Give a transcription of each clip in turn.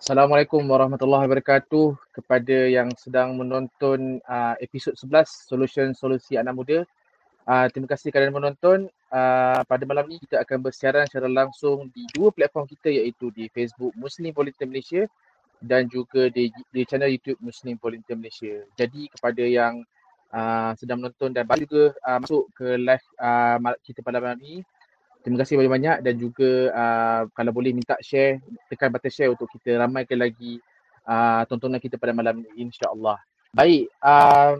Assalamualaikum warahmatullahi wabarakatuh kepada yang sedang menonton uh, episod 11 Solution Solusi Anak Muda. Uh, terima kasih kerana menonton. Uh, pada malam ini kita akan bersiaran secara langsung di dua platform kita iaitu di Facebook Muslim Volunteer Malaysia dan juga di, di channel YouTube Muslim Volunteer Malaysia. Jadi kepada yang uh, sedang menonton dan baru juga uh, masuk ke live uh, kita pada malam ini, Terima kasih banyak-banyak dan juga uh, kalau boleh minta share, tekan button share untuk kita ramaikan lagi uh, tontonan kita pada malam ini insya-Allah. Baik, uh,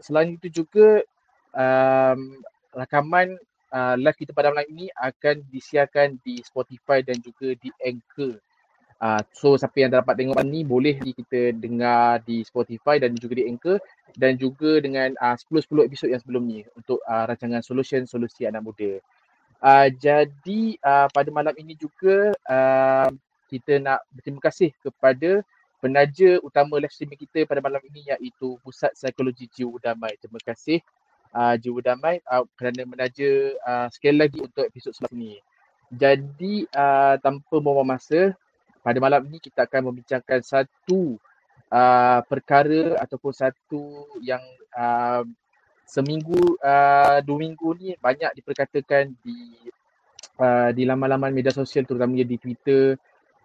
selain itu juga um, rakaman uh, live kita pada malam ini akan disiarkan di Spotify dan juga di Anchor. Uh, so siapa yang dapat tengok ni boleh kita dengar di Spotify dan juga di Anchor dan juga dengan uh, 10-10 episod yang sebelum ni untuk uh, rancangan Solution Solusi Anak Muda. Uh, jadi uh, pada malam ini juga uh, kita nak berterima kasih kepada penaja utama live streaming kita pada malam ini iaitu Pusat Psikologi Jiwa Damai. Terima kasih uh, Jiwa Damai uh, kerana menaja uh, sekali lagi untuk episod selepas ini. Jadi uh, tanpa membuang masa, pada malam ini kita akan membincangkan satu uh, perkara ataupun satu yang uh, seminggu uh, dua minggu ni banyak diperkatakan di uh, di laman-laman media sosial terutamanya di Twitter.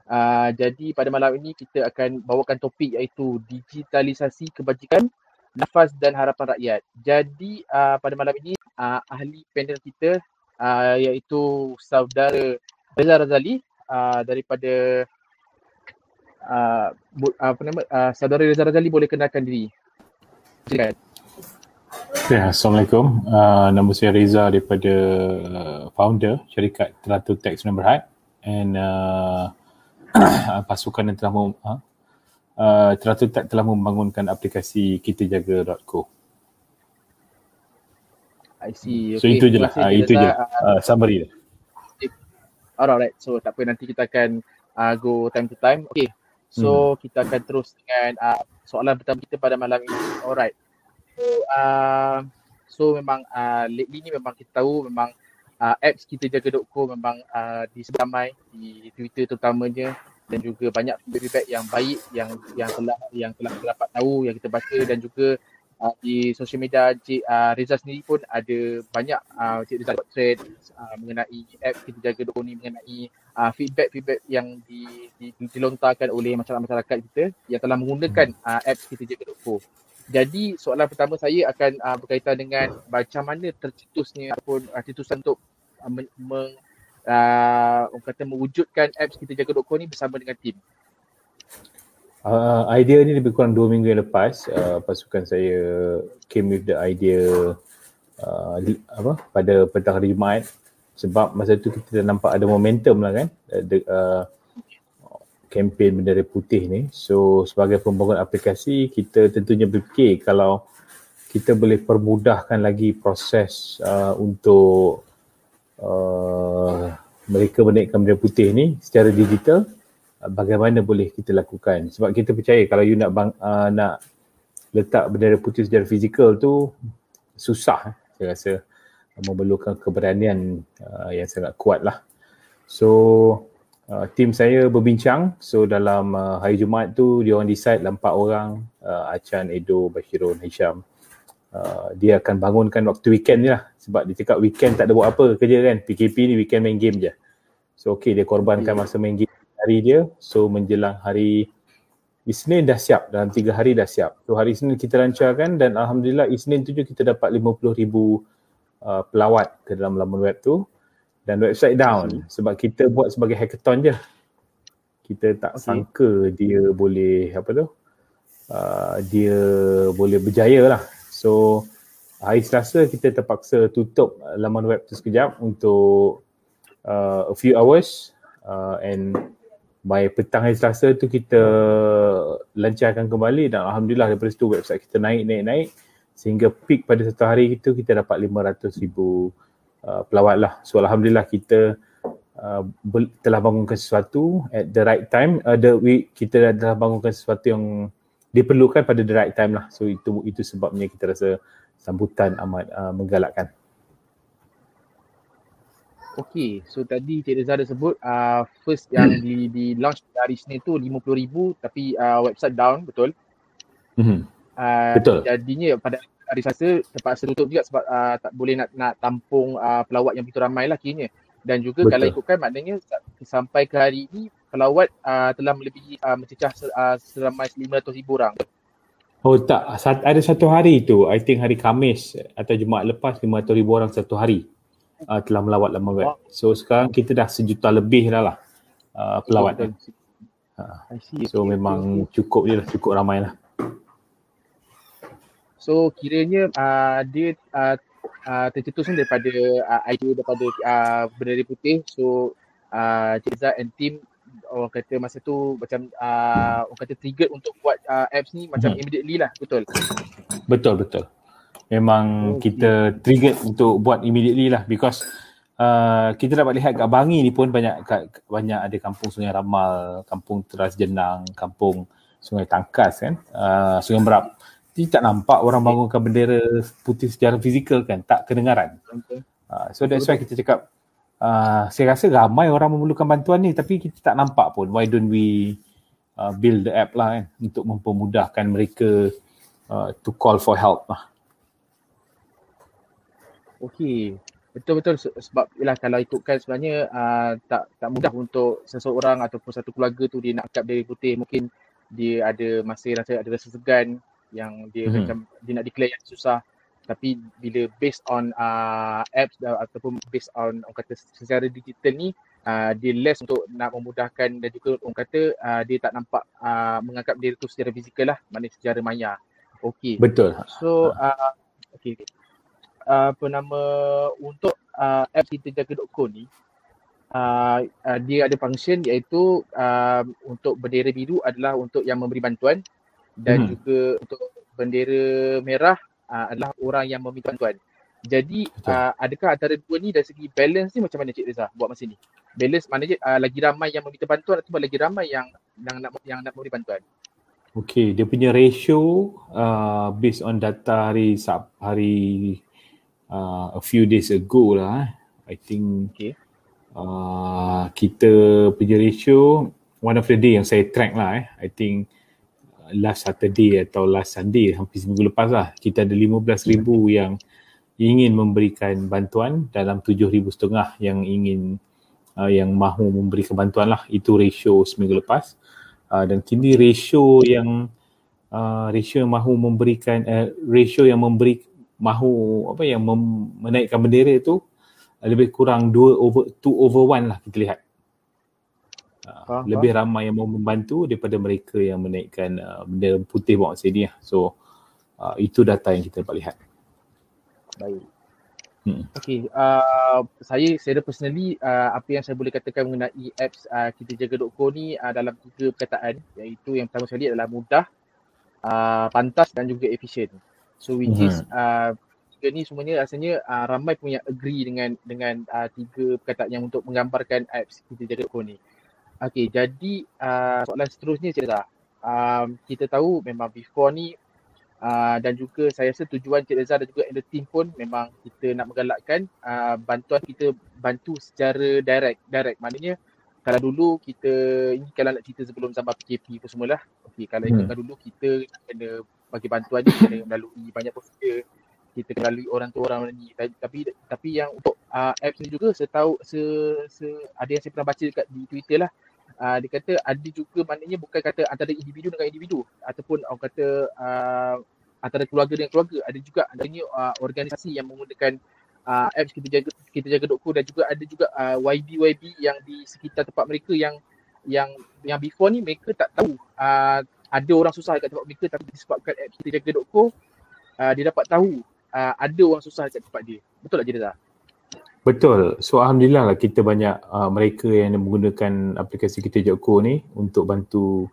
Uh, jadi pada malam ini kita akan bawakan topik iaitu digitalisasi kebajikan nafas dan harapan rakyat. Jadi uh, pada malam ini uh, ahli panel kita uh, iaitu saudara Reza Razali uh, daripada uh, apa nama uh, saudara Reza Razali boleh kenalkan diri. Silakan. Ya, Assalamualaikum. Uh, nama saya Reza daripada uh, founder syarikat Teratur Tax Member Berhad and uh, pasukan yang telah mem, uh, uh, Teratur Tax telah membangunkan aplikasi kitajaga.co. I see. So itu je lah. Uh, itu je lah. Uh, summary dia. Alright, so tak apa nanti kita akan uh, go time to time. Okay, so hmm. kita akan terus dengan uh, soalan pertama kita pada malam ini. Alright, uh, so memang uh, lately ni memang kita tahu memang uh, apps kita jaga.co memang uh, disedamai di Twitter terutamanya dan juga banyak feedback yang baik yang yang telah yang telah kita dapat tahu yang kita baca dan juga uh, di social media Cik uh, Reza sendiri pun ada banyak uh, Cik Reza buat thread uh, mengenai app kita jaga.co ni mengenai uh, feedback-feedback yang di, di, dilontarkan oleh masyarakat-masyarakat kita yang telah menggunakan uh, apps kita jaga.co. Jadi soalan pertama saya akan uh, berkaitan dengan macam mana tercetusnya ataupun uh, untuk uh, meng, meng, uh, kata mewujudkan apps kita jaga.co ni bersama dengan tim. Uh, idea ni lebih kurang dua minggu yang lepas uh, pasukan saya came with the idea uh, apa pada petang hari Jumaat sebab masa tu kita nampak ada momentum lah kan uh, the, uh, kempen bendera putih ni. So sebagai pembangun aplikasi kita tentunya berfikir kalau kita boleh permudahkan lagi proses uh, untuk uh, mereka menaikkan bendera putih ni secara digital uh, bagaimana boleh kita lakukan sebab kita percaya kalau you nak bang, uh, nak letak bendera putih secara fizikal tu susah saya rasa memerlukan keberanian uh, yang sangat kuat lah so uh, tim saya berbincang. So dalam uh, hari Jumaat tu dia orang decide lah empat orang uh, Achan, Edo, Bashirun, Hisham. Uh, dia akan bangunkan waktu weekend ni lah. Sebab dia cakap weekend tak ada buat apa kerja kan. PKP ni weekend main game je. So okay dia korbankan yeah. masa main game hari dia. So menjelang hari Isnin dah siap. Dalam tiga hari dah siap. So hari Isnin kita lancarkan dan Alhamdulillah Isnin tu je kita dapat 50,000 uh, pelawat ke dalam laman web tu dan website down okay. sebab kita buat sebagai hackathon je. Kita tak okay. sangka dia boleh apa tu? Uh, dia boleh berjaya lah. So hari Selasa kita terpaksa tutup laman web tu sekejap untuk uh, a few hours uh, and by petang hari Selasa tu kita lancarkan kembali dan Alhamdulillah daripada situ website kita naik naik naik sehingga peak pada satu hari itu kita dapat 500 ribu Uh, pelawat lah. So Alhamdulillah kita uh, telah bangunkan sesuatu at the right time. Uh, the, we, kita telah bangunkan sesuatu yang diperlukan pada the right time lah. So itu itu sebabnya kita rasa sambutan amat uh, menggalakkan. Okay, so tadi Cik Reza ada sebut uh, first yang di, di launch hari Senin tu RM50,000 tapi uh, website down, betul? Mm-hmm. Uh, betul. Jadinya pada hari Selasa terpaksa tutup juga sebab uh, tak boleh nak nak tampung uh, pelawat yang begitu ramai lah kiranya. Dan juga betul. kalau ikutkan maknanya sampai ke hari ini pelawat uh, telah melebihi uh, mencecah uh, seramai 500,000 orang. Oh tak, ada satu hari tu, I think hari Kamis atau Jumaat lepas 500,000 orang satu hari uh, telah melawat laman web. So sekarang kita dah sejuta lebih dah lah uh, pelawat. Uh, so memang cukup je lah, cukup ramai lah. So kiranya uh, dia uh, uh, tercetus daripada uh, idea daripada uh, berdari putih. So uh, Cik Zat and team orang kata masa tu macam uh, orang kata trigger untuk buat uh, apps ni macam hmm. immediately lah betul betul betul memang okay. kita trigger untuk buat immediately lah because uh, kita dapat lihat kat Bangi ni pun banyak kat, banyak ada kampung Sungai Ramal, kampung Teras Jenang, kampung Sungai Tangkas kan, uh, Sungai Merap. Jadi tak nampak orang bangunkan bendera putih secara fizikal kan, tak kedengaran. Okay. Uh, so that's why kita cakap uh, saya rasa ramai orang memerlukan bantuan ni tapi kita tak nampak pun. Why don't we uh, build the app lah kan untuk mempermudahkan mereka uh, to call for help lah. Okey. Betul-betul sebab ialah kalau ikutkan sebenarnya uh, tak tak mudah untuk seseorang ataupun satu keluarga tu dia nak angkat dari putih mungkin dia ada masih rasa ada rasa segan yang dia hmm. macam dia nak declare yang susah tapi bila based on uh, apps uh, ataupun based on orang kata secara digital ni uh, dia less untuk nak memudahkan dan juga orang kata uh, dia tak nampak uh, mengangkat diri tu secara fizikal lah maknanya secara maya. Okey. Betul. So uh, okey apa nama untuk uh, apps kita jaga.co ni uh, uh, dia ada function iaitu uh, untuk bendera biru adalah untuk yang memberi bantuan dan hmm. juga untuk bendera merah uh, adalah orang yang meminta bantuan. Jadi uh, adakah antara dua ni dari segi balance ni macam mana Cik Reza buat masa ni? Balance mana je uh, lagi ramai yang meminta bantuan atau lagi ramai yang yang nak yang nak memberi bantuan? Okay, dia punya ratio uh, based on data hari hari uh, a few days ago lah. Eh. I think okay. uh, kita punya ratio one of the day yang saya track lah. Eh. I think last Saturday atau last Sunday hampir seminggu lepas lah. Kita ada 15,000 hmm. yang ingin memberikan bantuan dalam 7,000 setengah yang ingin uh, yang mahu memberikan bantuan lah. Itu ratio seminggu lepas. Uh, dan kini ratio yang uh, ratio yang mahu memberikan uh, ratio yang memberi mahu apa yang mem- menaikkan bendera itu lebih kurang 2 over 2 over 1 lah kita lihat. Uh, lebih ramai yang mau membantu daripada mereka yang menaikkan uh, bendera putih bawa sini lah. So uh, itu data yang kita dapat lihat. Baik. Hmm. Okay, uh, saya saya personally uh, apa yang saya boleh katakan mengenai apps uh, kita jaga.co ni uh, dalam tiga perkataan iaitu yang pertama sekali adalah mudah, uh, pantas dan juga efisien. So which is uh, tiga ni semuanya rasanya uh, ramai punya agree dengan dengan uh, tiga perkataan yang untuk menggambarkan apps kita jaga kau ni. Okay, jadi uh, soalan seterusnya cerita. Um, kita tahu memang before ni uh, dan juga saya rasa tujuan Cik Reza dan juga the team pun memang kita nak menggalakkan uh, bantuan kita bantu secara direct. Direct maknanya kalau dulu kita, ini kalau nak cerita sebelum zaman PKP pun semualah. Okay, kalau hmm. ingatkan dulu kita kena bagi bantuan ni kena melalui banyak prosedur kita melalui orang tu orang ni. Tapi tapi yang untuk uh, apps ni juga setahu se, se ada yang saya pernah baca dekat di Twitter lah. Uh, dia kata ada juga maknanya bukan kata antara individu dengan individu. Ataupun orang kata uh, antara keluarga dengan keluarga. Ada juga adanya uh, organisasi yang menggunakan uh, apps kita jaga kita jaga.co dan juga ada juga uh, YB YB yang di sekitar tempat mereka yang yang yang before ni mereka tak tahu uh, ada orang susah dekat tempat mereka. Tapi disebabkan app kita jaga.co uh, dia dapat tahu uh, ada orang susah dekat tempat dia. Betul tak Jeddah? Betul. So Alhamdulillah lah kita banyak uh, mereka yang menggunakan aplikasi kita jaga.co ni untuk bantu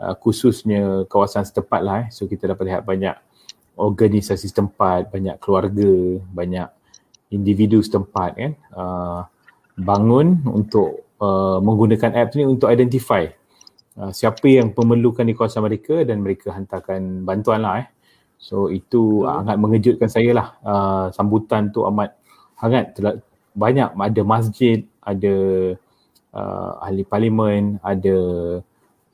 uh, khususnya kawasan setempat lah eh. So kita dapat lihat banyak organisasi setempat, banyak keluarga, banyak individu setempat kan uh, bangun untuk uh, menggunakan app ni untuk identify uh, siapa yang memerlukan di kawasan mereka dan mereka hantarkan bantuan lah eh. So itu hmm. sangat mengejutkan saya lah. Uh, sambutan tu amat hangat banyak ada masjid, ada uh, ahli parlimen, ada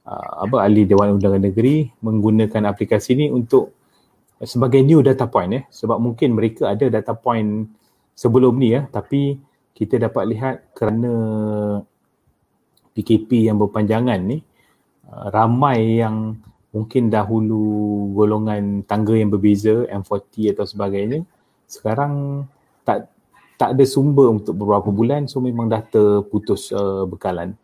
uh, apa ahli Dewan Undangan Negeri menggunakan aplikasi ni untuk sebagai new data point eh sebab mungkin mereka ada data point sebelum ni ya tapi kita dapat lihat kerana PKP yang berpanjangan ni uh, ramai yang mungkin dahulu golongan tangga yang berbeza M40 atau sebagainya sekarang tak tak ada sumber untuk beberapa bulan so memang dah terputus uh, bekalan.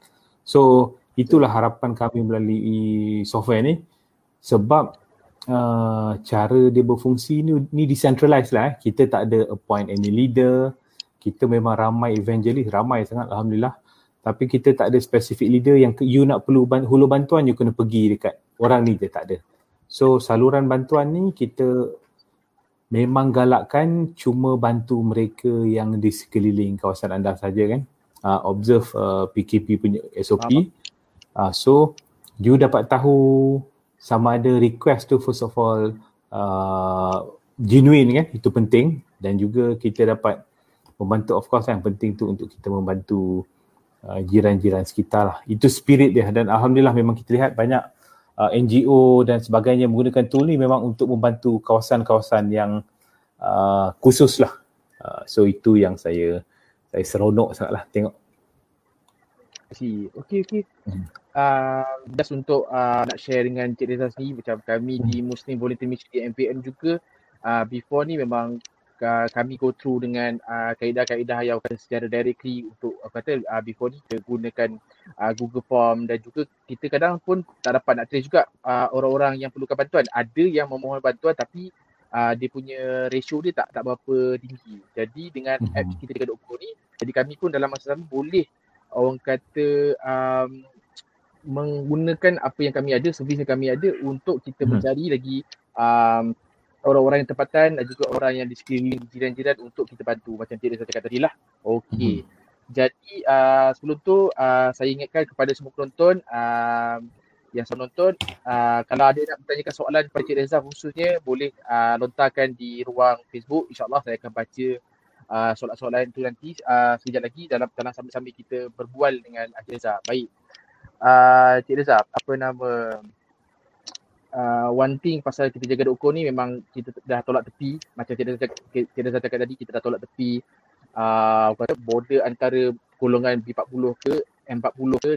So itulah harapan kami melalui software ni sebab uh, cara dia berfungsi ni ni decentralized lah eh. Kita tak ada appoint any leader. Kita memang ramai evangelist, ramai sangat alhamdulillah. Tapi kita tak ada specific leader yang you nak perlu hulu bantuan you kena pergi dekat orang ni je tak ada. So saluran bantuan ni kita memang galakkan cuma bantu mereka yang di sekeliling kawasan anda saja kan. Uh, observe uh, PKP punya SOP uh, so you dapat tahu sama ada request tu first of all uh, genuine kan itu penting. Dan juga kita dapat membantu of course yang penting tu untuk kita membantu uh, jiran-jiran sekitar lah. Itu spirit dia. Dan alhamdulillah memang kita lihat banyak uh, NGO dan sebagainya menggunakan tool ni memang untuk membantu kawasan-kawasan yang uh, khusus lah. Uh, so itu yang saya saya seronok sangat lah tengok. Si, okay, okay. Hmm. Uh, just untuk uh, nak share dengan Cik Reza sendiri macam kami hmm. di Muslim Volunteer Mission di MPM juga uh, before ni memang uh, kami go through dengan uh, kaedah-kaedah yang akan secara directly untuk apa kata uh, before ni kita gunakan uh, Google Form dan juga kita kadang pun tak dapat nak trace juga uh, orang-orang yang perlukan bantuan. Ada yang memohon bantuan tapi uh, dia punya ratio dia tak tak berapa tinggi. Jadi dengan mm-hmm. apps kita dekat Dokko ni, jadi kami pun dalam masa sama boleh orang kata um, menggunakan apa yang kami ada, servis yang kami ada untuk kita mm-hmm. mencari lagi um, orang-orang yang tempatan dan juga orang yang di sekeliling jiran-jiran untuk kita bantu macam Cik Reza cakap tadi lah. Okey. Hmm. Jadi uh, sebelum tu uh, saya ingatkan kepada semua penonton uh, yang saya nonton uh, kalau ada nak bertanyakan soalan kepada Cik Reza khususnya boleh uh, lontarkan di ruang Facebook insyaAllah saya akan baca uh, soalan-soalan itu nanti uh, sekejap lagi dalam dalam sambil-sambil kita berbual dengan Cik Reza. Baik. Uh, Cik Reza, apa nama uh, one thing pasal kita jaga doko ni memang kita dah tolak tepi. Macam kita kita dah cakap tadi kita dah tolak tepi. Uh, kata border antara golongan B40 ke M40 ke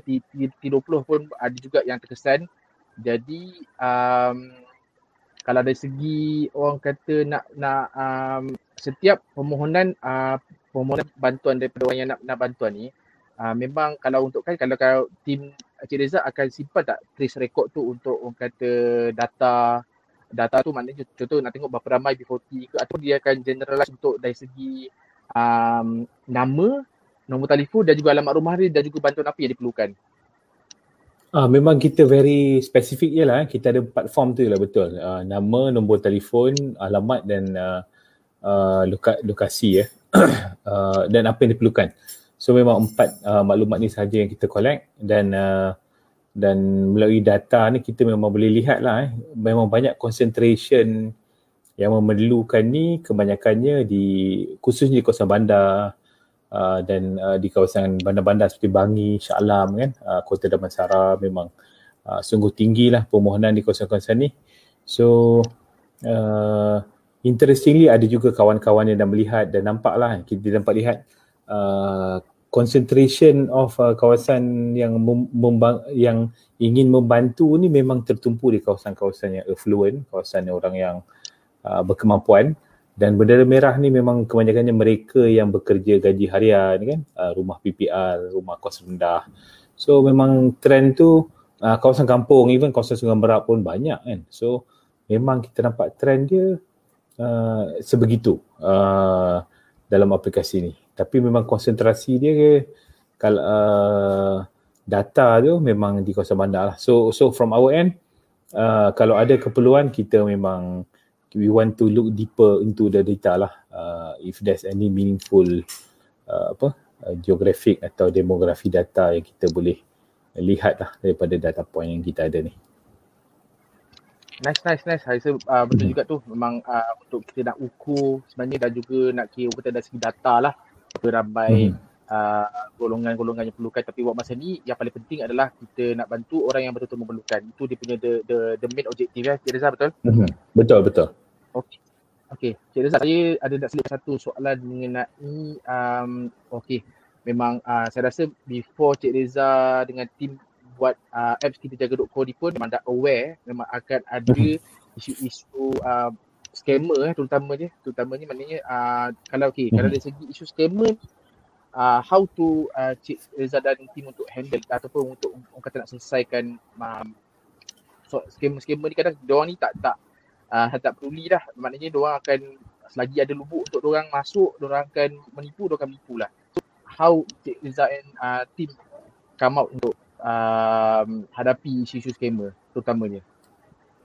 T20 pun ada juga yang terkesan. Jadi um, kalau dari segi orang kata nak nak um, setiap permohonan uh, permohonan bantuan daripada orang yang nak nak bantuan ni uh, memang kalau untuk kan kalau kalau tim Cik Reza akan simpan tak trace record tu untuk orang kata data data tu maknanya contoh nak tengok berapa ramai B40 ke atau dia akan generalize untuk dari segi um, nama, nombor telefon dan juga alamat rumah dia dan juga bantuan apa yang diperlukan. Ah, memang kita very specific je lah. Eh. Kita ada empat form tu lah betul. Uh, nama, nombor telefon, alamat dan uh, uh, loka- lokasi ya. uh, dan apa yang diperlukan. So memang empat uh, maklumat ni sahaja yang kita collect. Dan uh, dan melalui data ni kita memang boleh lihat lah eh, memang banyak concentration yang memerlukan ni kebanyakannya di khususnya di kawasan bandar uh, dan uh, di kawasan bandar-bandar seperti Bangi, Shah Alam kan, uh, Kota Damansara memang uh, sungguh tinggi lah permohonan di kawasan-kawasan ni. So uh, interestingly ada juga kawan-kawan yang dah melihat dan nampak lah kita dapat lihat uh, concentration of uh, kawasan yang mem- yang ingin membantu ni memang tertumpu di kawasan-kawasan yang affluent, kawasan orang yang uh, berkemampuan dan bendera merah ni memang kebanyakannya mereka yang bekerja gaji harian kan, uh, rumah PPR, rumah kos rendah. So memang trend tu uh, kawasan kampung even kawasan Sungai Merak pun banyak kan. So memang kita nampak trend dia uh, sebegitu uh, dalam aplikasi ni tapi memang konsentrasi dia ke kalau uh, data tu memang di kawasan bandar lah. So so from our end uh, kalau ada keperluan kita memang we want to look deeper into the data lah uh, if there's any meaningful uh, apa uh, geographic atau demografi data yang kita boleh lihat lah daripada data point yang kita ada ni. Nice, nice, nice. Saya rasa uh, betul hmm. juga tu. Memang uh, untuk kita nak ukur sebenarnya dan juga nak kira kita dari segi data lah ramai hmm. uh, golongan-golongan yang perlukan tapi buat masa ni yang paling penting adalah kita nak bantu orang yang betul-betul memerlukan. Itu dia punya the the, the main objective ya. Cik Reza betul? Hmm. Betul betul. Okey. Okey, Cik Reza saya ada nak selip satu soalan mengenai um, okey. Memang uh, saya rasa before Cik Reza dengan tim buat uh, apps kita jaga dot ni pun memang dah aware memang akan ada hmm. isu-isu uh, scammer eh terutamanya terutamanya maknanya uh, kalau okey kalau dari segi isu scammer uh, how to uh, Cik Reza dan tim untuk handle ataupun untuk orang kata nak selesaikan um, so, scammer-scammer ni kadang diorang ni tak tak uh, tak peduli dah. Maknanya diorang akan selagi ada lubuk untuk diorang masuk diorang akan menipu diorang akan menipu lah. So, how Cik Reza and uh, team come out untuk um, hadapi isu-isu scammer terutamanya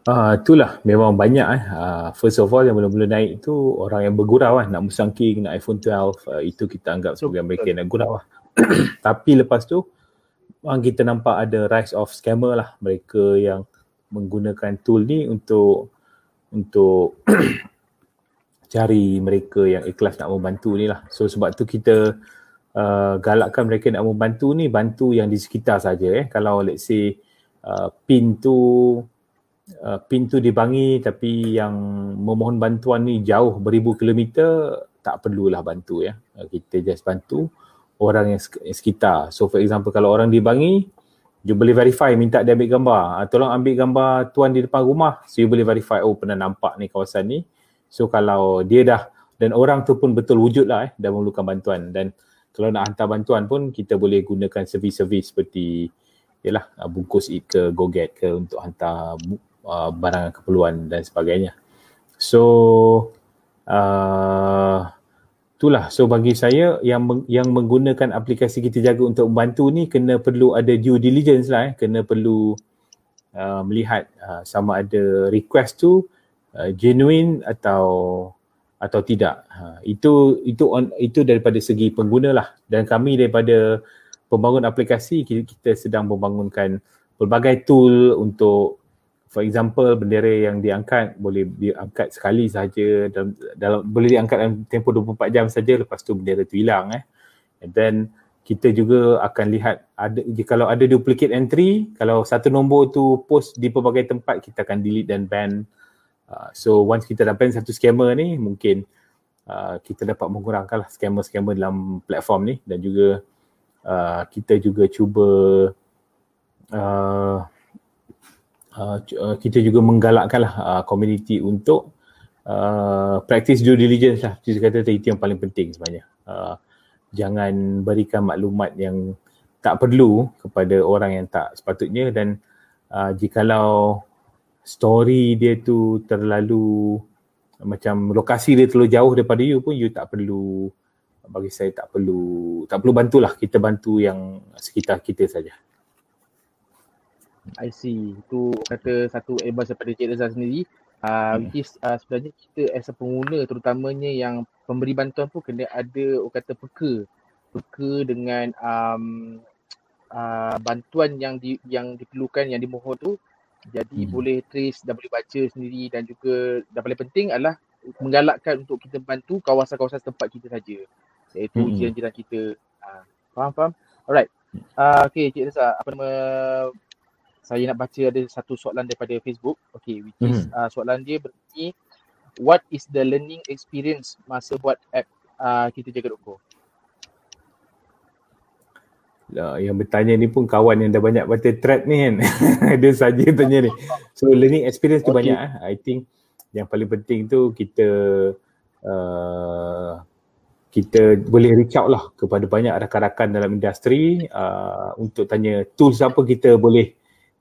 Ah uh, itulah memang banyak eh. Uh, first of all yang mula-mula naik tu orang yang bergurau lah nak musangking nak iPhone 12 uh, itu kita anggap sebagai mereka yang nak gurau lah. Tapi lepas tu uh, kita nampak ada rise of scammer lah mereka yang menggunakan tool ni untuk untuk cari mereka yang ikhlas nak membantu ni lah. So sebab tu kita uh, galakkan mereka nak membantu ni bantu yang di sekitar saja eh. Kalau let's say uh, pin tu uh, pintu dibangi tapi yang memohon bantuan ni jauh beribu kilometer tak perlulah bantu ya. Uh, kita just bantu orang yang sekitar. So for example kalau orang dibangi you boleh verify minta dia ambil gambar. Uh, tolong ambil gambar tuan di depan rumah. So you boleh verify oh pernah nampak ni kawasan ni. So kalau dia dah dan orang tu pun betul wujud lah eh dah memerlukan bantuan dan kalau nak hantar bantuan pun kita boleh gunakan servis-servis seperti yalah bungkus it ke GoGet ke untuk hantar uh, barang keperluan dan sebagainya. So uh, itulah so bagi saya yang yang menggunakan aplikasi kita jaga untuk membantu ni kena perlu ada due diligence lah eh kena perlu uh, melihat uh, sama ada request tu uh, genuine atau atau tidak. Ha, itu itu on, itu daripada segi pengguna lah. Dan kami daripada pembangun aplikasi kita, kita sedang membangunkan pelbagai tool untuk for example bendera yang diangkat boleh diangkat sekali saja dalam, dalam boleh diangkat dalam tempoh 24 jam saja lepas tu bendera tu hilang eh. And then kita juga akan lihat ada kalau ada duplicate entry kalau satu nombor tu post di pelbagai tempat kita akan delete dan ban uh, so once kita dah ban satu scammer ni mungkin uh, kita dapat mengurangkan lah scammer-scammer dalam platform ni dan juga uh, kita juga cuba uh, uh, kita juga menggalakkanlah uh, community untuk uh, practice due diligence lah. Kita kata itu yang paling penting sebenarnya. Uh, jangan berikan maklumat yang tak perlu kepada orang yang tak sepatutnya dan uh, jikalau story dia tu terlalu macam lokasi dia terlalu jauh daripada you pun you tak perlu bagi saya tak perlu tak perlu bantulah kita bantu yang sekitar kita saja. I see. Itu kata satu advice daripada Cik Reza sendiri. Uh, hmm. Which is uh, sebenarnya kita as a pengguna terutamanya yang pemberi bantuan pun kena ada orang kata peka. Peka dengan um, uh, bantuan yang di, yang diperlukan, yang dimohon tu. Jadi hmm. boleh trace dan boleh baca sendiri dan juga dan paling penting adalah menggalakkan untuk kita bantu kawasan-kawasan tempat kita saja. Iaitu hmm. jiran-jiran kita. Uh, faham, faham? Alright. Uh, okay Cik Reza, apa nama saya nak baca ada satu soalan daripada Facebook. Okay, which is mm. uh, soalan dia berbunyi what is the learning experience masa buat app uh, kita jaga Lah, yang bertanya ni pun kawan yang dah banyak baca thread ni kan. dia saja tanya ni. So learning experience tu okay. banyak eh. I think yang paling penting tu kita uh, kita boleh reach out lah kepada banyak rakan-rakan dalam industri uh, untuk tanya tools apa kita boleh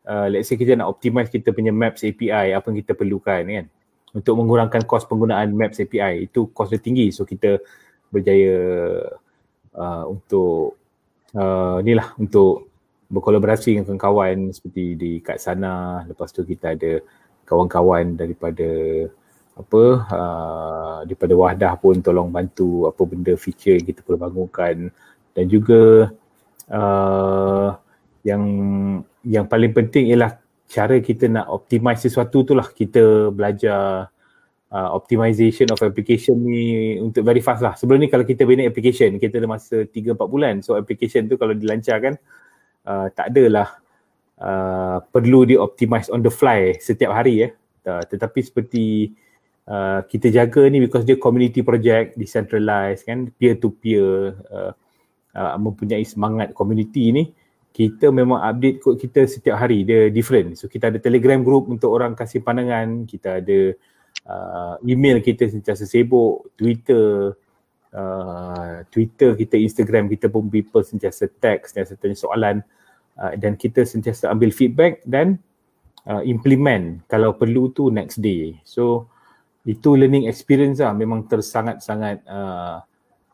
uh, let's say kita nak optimize kita punya Maps API, apa yang kita perlukan kan untuk mengurangkan kos penggunaan Maps API itu kos dia tinggi so kita berjaya uh, untuk uh, ni lah untuk berkolaborasi dengan kawan-kawan seperti di kat sana. Lepas tu kita ada kawan-kawan daripada apa uh, daripada Wahdah pun tolong bantu apa benda feature yang kita perlu bangunkan. Dan juga uh, yang yang paling penting ialah cara kita nak optimize sesuatu tu lah. Kita belajar uh, optimization of application ni untuk very fast lah. Sebelum ni kalau kita bina application, kita ada masa 3-4 bulan. So application tu kalau dilancarkan, uh, tak adalah uh, perlu di optimize on the fly setiap hari ya. Uh, tetapi seperti uh, kita jaga ni because dia community project, decentralized kan, peer to peer, uh, uh, mempunyai semangat community ni, kita memang update kod kita setiap hari dia different so kita ada telegram group untuk orang kasih pandangan kita ada uh, email kita sentiasa sibuk twitter uh, twitter kita instagram kita pun people sentiasa text sentiasa tanya soalan uh, dan kita sentiasa ambil feedback dan uh, implement kalau perlu tu next day. So itu learning experience lah. Memang tersangat-sangat uh,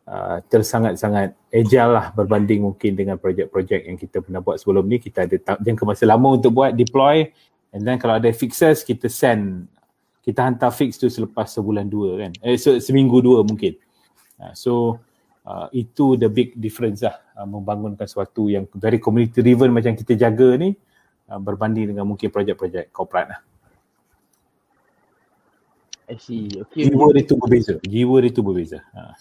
uh, tersangat-sangat agile lah berbanding mungkin dengan projek-projek yang kita pernah buat sebelum ni. Kita ada jangka masa lama untuk buat deploy. And then kalau ada fixes kita send kita hantar fix tu selepas sebulan dua kan eh se- seminggu dua mungkin uh, so uh, itu the big difference lah uh, membangunkan sesuatu yang very community driven macam kita jaga ni uh, berbanding dengan mungkin projek-projek corporate lah I see. Okay. Jiwa dia tu berbeza. Jiwa dia tu berbeza. Ha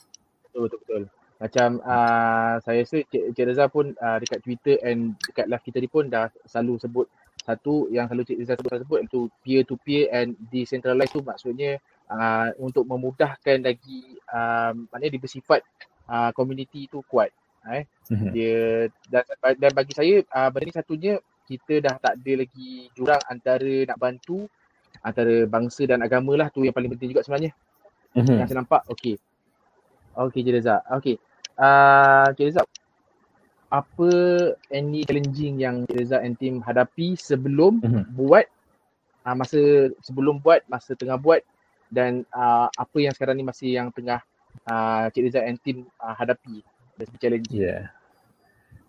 betul betul betul. Macam uh, saya rasa Cik, Cik Reza pun uh, dekat Twitter and dekat live kita ni pun dah selalu sebut satu yang selalu Cik Reza sebut sebut iaitu peer to peer and decentralized tu maksudnya uh, untuk memudahkan lagi um, maknanya dia bersifat uh, community tu kuat. Eh. Mm-hmm. Dia dan, dan bagi saya uh, benda ni satunya kita dah tak ada lagi jurang antara nak bantu antara bangsa dan agama lah tu yang paling penting juga sebenarnya. Mm-hmm. Yang saya nampak okey Okay Cik Reza. Okay. Uh, Cik Reza, apa any challenging yang Reza and team hadapi sebelum uh-huh. buat, uh, masa sebelum buat, masa tengah buat dan uh, apa yang sekarang ni masih yang tengah uh, Cik Reza and team uh, hadapi dari challenging? Yeah.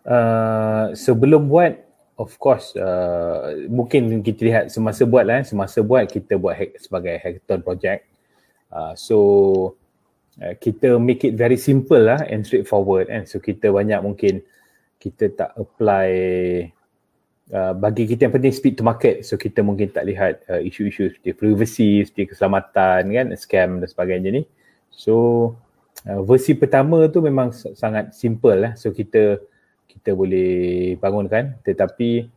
Uh, sebelum buat, of course, uh, mungkin kita lihat semasa buat lah, eh. semasa buat kita buat hack, sebagai hackathon project. Uh, so, Uh, kita make it very simple lah and straightforward kan. So kita banyak mungkin kita tak apply uh, bagi kita yang penting speed to market. So kita mungkin tak lihat uh, isu-isu seperti privacy, seperti keselamatan kan, scam dan sebagainya ni. So uh, versi pertama tu memang sangat simple lah. So kita kita boleh bangunkan tetapi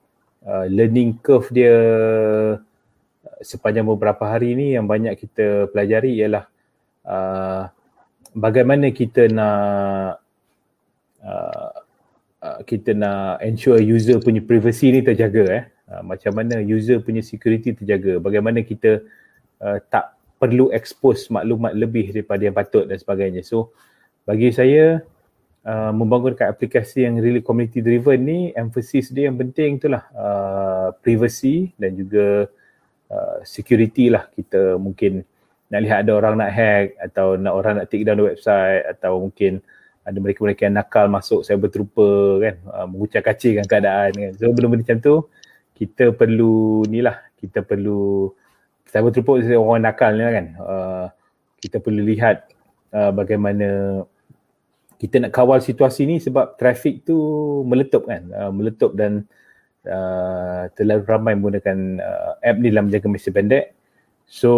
uh, learning curve dia uh, sepanjang beberapa hari ni yang banyak kita pelajari ialah uh, bagaimana kita nak uh, uh, kita nak ensure user punya privacy ni terjaga eh. Uh, macam mana user punya security terjaga? Bagaimana kita uh, tak perlu expose maklumat lebih daripada yang patut dan sebagainya. So bagi saya uh, membangunkan aplikasi yang really community driven ni emphasis dia yang penting itulah uh, privacy dan juga uh, security lah. Kita mungkin nak lihat ada orang nak hack atau nak orang nak take down the website atau mungkin ada mereka-mereka yang nakal masuk cyber trooper kan. Uh, mengucap kacirkan keadaan kan. So benda-benda macam tu kita perlu ni lah. Kita perlu trooper is orang nakal ni lah kan. Uh, kita perlu lihat uh, bagaimana kita nak kawal situasi ni sebab trafik tu meletup kan. Uh, meletup dan uh, terlalu ramai menggunakan uh, app ni dalam menjaga masa pendek. So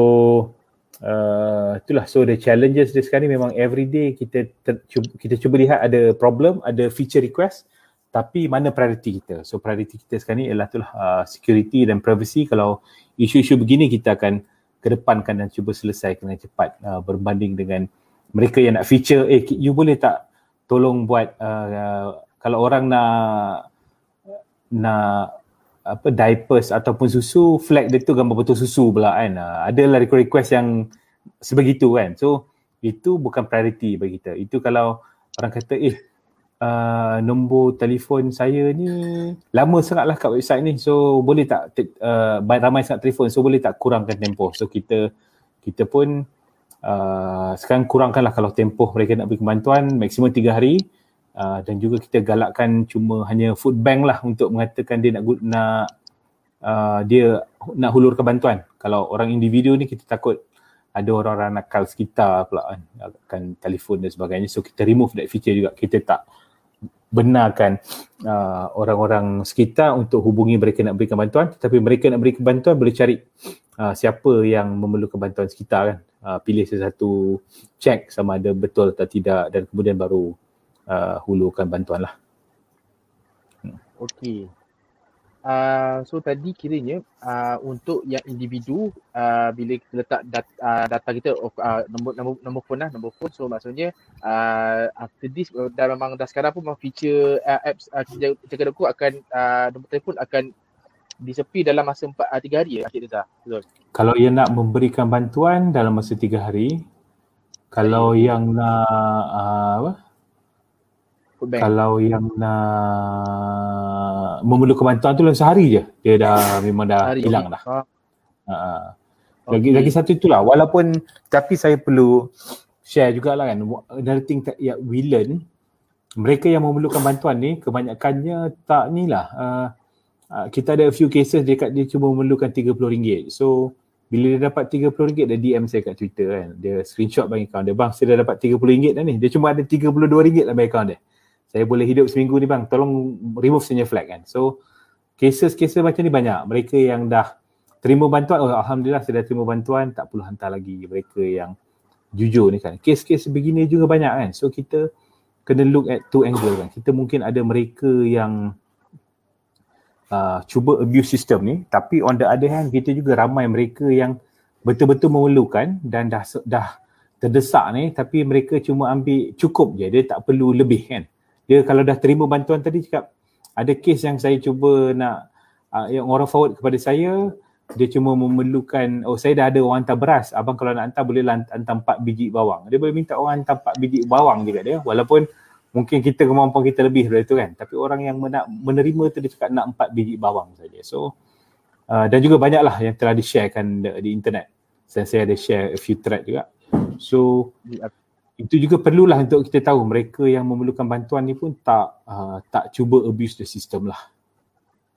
uh, itulah. So the challenges dia sekarang ni memang every day kita ter, cuba, kita cuba lihat ada problem ada feature request tapi mana priority kita. So priority kita sekarang ni ialah itulah uh, security dan privacy. Kalau isu-isu begini kita akan kedepankan dan cuba selesaikan dengan cepat uh, berbanding dengan mereka yang nak feature. Eh you boleh tak tolong buat uh, uh, kalau orang nak nak apa diapers ataupun susu flag dia tu gambar betul susu pula kan. Uh, adalah request yang sebegitu kan. So itu bukan priority bagi kita. Itu kalau orang kata eh uh, nombor telefon saya ni lama sangatlah kat website ni. So boleh tak uh, ramai sangat telefon. So boleh tak kurangkan tempoh? So kita kita pun uh, sekarang kurangkanlah kalau tempoh mereka nak beri bantuan maksimum tiga hari Uh, dan juga kita galakkan cuma hanya food bank lah untuk mengatakan dia nak nak uh, dia nak hulurkan bantuan. Kalau orang individu ni kita takut ada orang-orang nakal sekitar pula kan akan telefon dan sebagainya. So kita remove that feature juga. Kita tak benarkan uh, orang-orang sekitar untuk hubungi mereka nak berikan bantuan tetapi mereka nak berikan bantuan boleh cari uh, siapa yang memerlukan bantuan sekitar kan uh, pilih sesuatu check sama ada betul atau tidak dan kemudian baru uh, hulukan bantuan lah. Hmm. Okey. Uh, so tadi kiranya uh, untuk yang individu uh, bila kita letak dat, uh, data kita uh, nombor nombor nombor phone lah nombor phone so maksudnya uh, after this uh, dah memang dah sekarang pun memang feature uh, apps uh, jaga doku akan uh, nombor telefon akan disepi dalam masa 4 uh, 3 hari ya Cik Reza. Betul. Kalau yang nak memberikan bantuan dalam masa 3 hari kalau yang nak uh, apa kalau yang nak memerlukan bantuan tu dalam sehari je. Dia dah memang dah Hari hilang dah. Ha. Uh, lagi okay. lagi satu itulah walaupun tapi saya perlu share jugalah kan. Dari thing that yeah, we learn mereka yang memerlukan bantuan ni kebanyakannya tak ni lah. Uh, uh, kita ada a few cases dekat dia cuma memerlukan RM30 so bila dia dapat RM30 dia DM saya kat Twitter kan. Dia screenshot bank account dia. Bang saya dah dapat RM30 dah ni. Dia cuma ada RM32 dalam bank account dia saya boleh hidup seminggu ni bang. Tolong remove senyap flag kan? So cases-cases macam ni banyak. Mereka yang dah terima bantuan oh, alhamdulillah saya dah terima bantuan. Tak perlu hantar lagi mereka yang jujur ni kan? Kes-kes begini juga banyak kan? So kita kena look at two angle kan? Kita mungkin ada mereka yang uh, cuba abuse system ni tapi on the other hand kita juga ramai mereka yang betul-betul memerlukan dan dah dah terdesak ni tapi mereka cuma ambil cukup je. Dia tak perlu lebih kan dia kalau dah terima bantuan tadi cakap ada kes yang saya cuba nak uh, yang orang forward kepada saya dia cuma memerlukan oh saya dah ada orang hantar beras abang kalau nak hantar boleh hantar empat biji bawang. Dia boleh minta orang hantar empat biji bawang juga dia walaupun mungkin kita kemampuan kita lebih dari itu kan. Tapi orang yang nak menerima tu dia cakap nak empat biji bawang saja. So uh, dan juga banyaklah yang telah di-sharekan di, di internet. Saya, saya ada share a few thread juga. So itu juga perlulah untuk kita tahu mereka yang memerlukan bantuan ni pun tak uh, tak cuba abuse the system lah.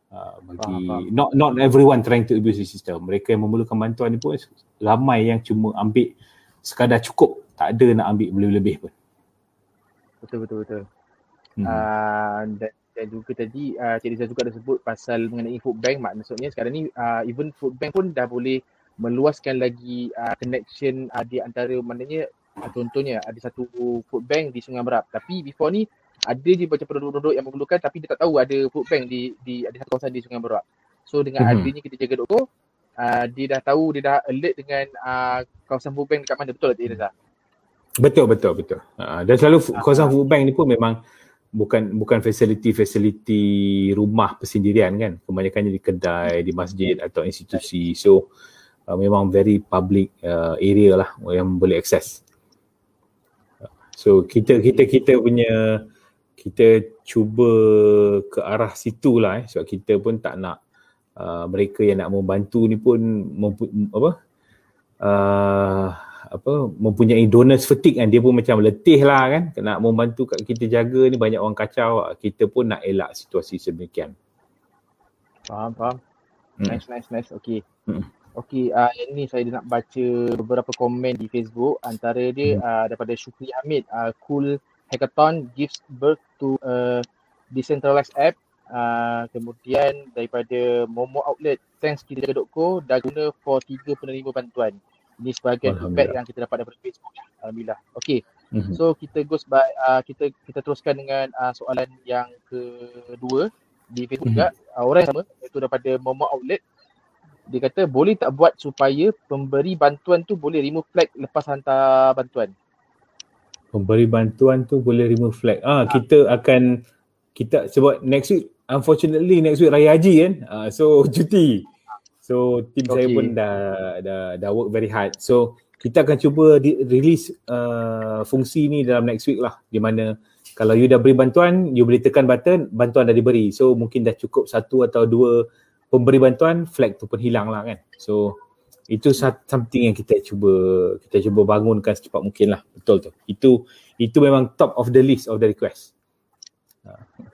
Uh, bagi ah, not not everyone trying to abuse the system. Mereka yang memerlukan bantuan ni pun ramai yang cuma ambil sekadar cukup, tak ada nak ambil lebih-lebih pun. Betul betul betul. Hmm. Uh, dan, dan juga tadi uh, Cik Rizal juga ada sebut pasal mengenai food bank maksudnya sekarang ni uh, even food bank pun dah boleh meluaskan lagi uh, connection uh, di antara maknanya contohnya ada satu food bank di Sungai Berap tapi before ni ada je macam penduduk-penduduk yang memerlukan tapi dia tak tahu ada food bank di di ada satu kawasan di Sungai Berap. So dengan mm-hmm. adanya kita jaga doktor, uh, dia dah tahu dia dah alert dengan uh, kawasan food bank dekat mana betul tak Reza? Betul betul betul. Uh, dan selalu uh, kawasan food bank ni pun memang bukan bukan fasiliti-fasiliti rumah persendirian kan. Kebanyakannya di kedai, di masjid atau institusi. So uh, memang very public uh, area lah yang boleh akses. So kita kita kita punya kita cuba ke arah situ lah eh. Sebab kita pun tak nak uh, mereka yang nak membantu ni pun mempu, apa uh, apa mempunyai donors fatigue kan. Dia pun macam letih lah kan. Nak membantu kat kita jaga ni banyak orang kacau. Kita pun nak elak situasi sedemikian. Faham faham. Hmm. nice nice nice. Okay. Hmm. Okey, uh, ini saya nak baca beberapa komen di Facebook. Antara dia hmm. uh, daripada Syukri Hamid. Uh, cool Hackathon gives birth to a decentralized app. Uh, kemudian daripada Momo Outlet, thanks kita.co dah guna for tiga penerima bantuan. Ini sebahagian feedback yang kita dapat daripada Facebook. Alhamdulillah. Okey. Mm-hmm. So kita goes by uh, kita kita teruskan dengan uh, soalan yang kedua di Facebook mm-hmm. juga. Uh, orang yang sama iaitu daripada Momo Outlet dia kata boleh tak buat supaya pemberi bantuan tu boleh remove flag lepas hantar bantuan? Pemberi bantuan tu boleh remove flag. Ah ha. kita akan kita sebab next week unfortunately next week raya haji kan? Uh, so cuti. So tim okay. saya pun dah dah dah work very hard. So kita akan cuba di, release uh, fungsi ni dalam next week lah. Di mana kalau you dah beri bantuan you boleh tekan button bantuan dah diberi. So mungkin dah cukup satu atau dua pemberi bantuan flag tu pun hilang lah kan. So itu something yang kita cuba kita cuba bangunkan secepat mungkin lah. Betul tu. Itu itu memang top of the list of the request.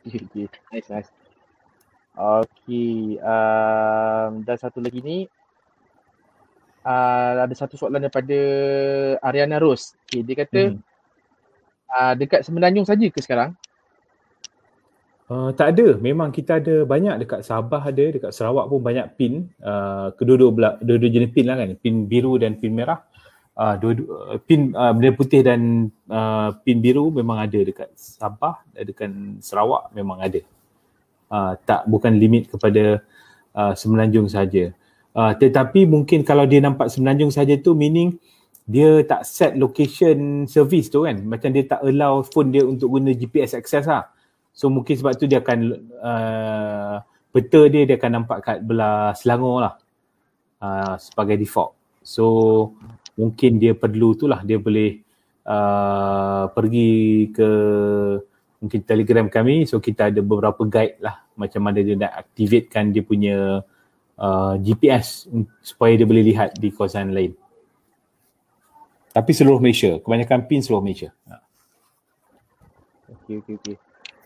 Okay, okay. nice nice. Okay, um, dan satu lagi ni. Uh, ada satu soalan daripada Ariana Rose. Okay, dia kata hmm. uh, dekat Semenanjung saja ke sekarang Uh, tak ada. Memang kita ada banyak dekat Sabah ada, dekat Sarawak pun banyak pin. Uh, kedua-dua, dua-dua jenis pin lah kan. Pin biru dan pin merah. uh, dua, dua pin uh, bendera putih dan uh, pin biru memang ada dekat Sabah dekat Sarawak memang ada uh, tak bukan limit kepada uh, Semenanjung saja uh, tetapi mungkin kalau dia nampak Semenanjung saja tu meaning dia tak set location service tu kan macam dia tak allow phone dia untuk guna GPS access lah so mungkin sebab tu dia akan uh, peta dia dia akan nampak kat belah Selangor lah uh, sebagai default so mungkin dia perlu tu lah dia boleh uh, pergi ke mungkin telegram kami so kita ada beberapa guide lah macam mana dia nak activatekan dia punya uh, GPS supaya dia boleh lihat di kawasan lain tapi seluruh Malaysia. Kebanyakan pin seluruh Malaysia. Okay, okay, okay.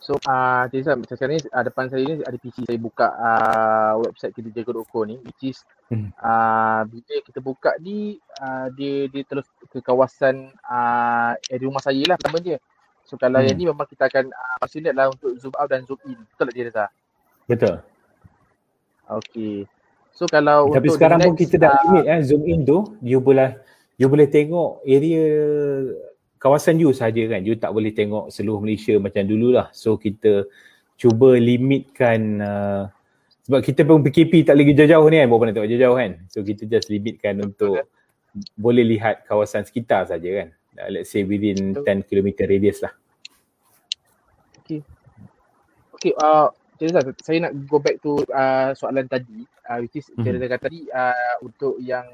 So, uh, Tisa, macam sekarang ni uh, depan saya ni ada PC saya buka uh, website kita jaga.co ni which is hmm. uh, bila kita buka ni uh, dia dia terus ke kawasan uh, area rumah saya lah pertama dia. So kalau hmm. yang ni memang kita akan uh, lah untuk zoom out dan zoom in. Betul tak dia Reza? Betul. Okay. So kalau Tapi untuk sekarang pun kita dah limit uh, eh, zoom in tu you boleh you boleh tengok area kawasan you saja kan. You tak boleh tengok seluruh Malaysia macam dululah. So kita cuba limitkan uh, sebab kita pun PKP tak lagi jauh-jauh ni kan. Buat nak tengok jauh-jauh kan? So kita just limitkan untuk okay. boleh lihat kawasan sekitar saja kan. Uh, let's say within 10 km radius lah. Okay. Okay uh, jadi saya nak go back to uh, soalan tadi uh, which is mm-hmm. kata tadi uh, untuk yang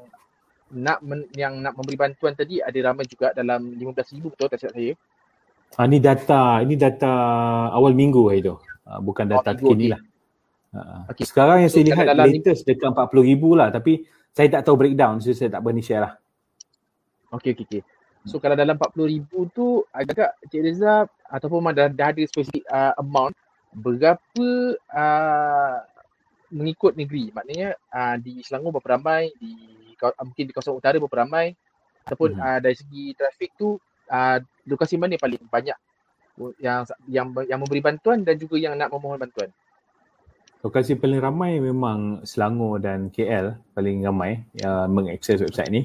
nak men, yang nak memberi bantuan tadi ada ramai juga dalam 15,000 betul tak silap saya? Ha, ni data, ini data awal minggu hari tu. Ha, bukan data terkini lah. Ha, okay. Sekarang yang so, saya lihat dalam latest dekat 40,000 lah tapi saya tak tahu breakdown so saya tak berani share lah. Okay, okay, okay. So kalau dalam 40,000 tu agak Cik Reza ataupun dah, dah ada spesifik uh, amount berapa uh, mengikut negeri maknanya uh, di Selangor berapa ramai di Ah, mungkin di kawasan utara berapa ramai ataupun hmm. uh, dari segi trafik tu uh, lokasi mana paling banyak yang yang yang memberi bantuan dan juga yang nak memohon bantuan. Lokasi paling ramai memang Selangor dan KL paling ramai yang mengakses website ni.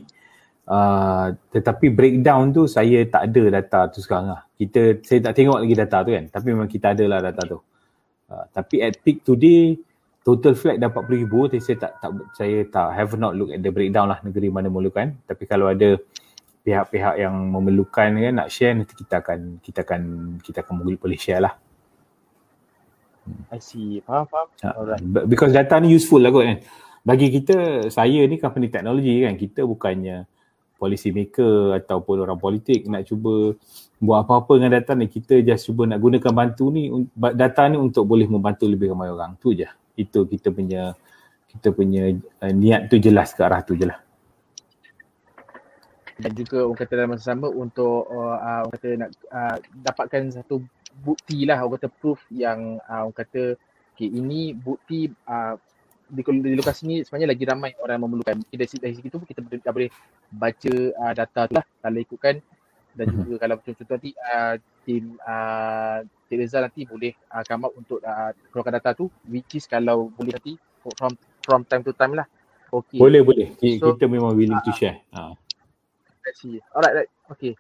Uh, tetapi breakdown tu saya tak ada data tu sekarang lah. Kita saya tak tengok lagi data tu kan. Tapi memang kita ada lah data tu. Uh, tapi at peak today total flat dah 40 ribu tapi saya tak, tak saya tak have not look at the breakdown lah negeri mana memerlukan. Tapi kalau ada pihak-pihak yang memerlukan kan nak share nanti kita akan kita akan kita akan boleh boleh share lah. I see. Faham faham? Ha, because data ni useful lah kot kan. Bagi kita saya ni company teknologi kan. Kita bukannya policy maker ataupun orang politik nak cuba buat apa-apa dengan data ni. Kita just cuba nak gunakan bantu ni data ni untuk boleh membantu lebih ramai orang. Tu je itu kita punya kita punya uh, niat tu jelas ke arah tu je lah. Dan juga orang kata dalam masa sama untuk uh, uh, orang kata nak uh, dapatkan satu bukti lah orang kata proof yang uh, orang kata okay, ini bukti uh, di, di lokasi ni sebenarnya lagi ramai orang memerlukan. Dari, dari situ kita dah boleh baca uh, data tu lah kalau ikutkan dan mhm. juga kalau contoh nanti uh, tim uh, Cik Reza nanti boleh uh, come up untuk uh, keluarkan data tu which is kalau boleh nanti from from time to time lah. Okay. Boleh boleh. So, kita memang willing uh, to share. Ha. Uh. Let's see. Alright, right. Okay.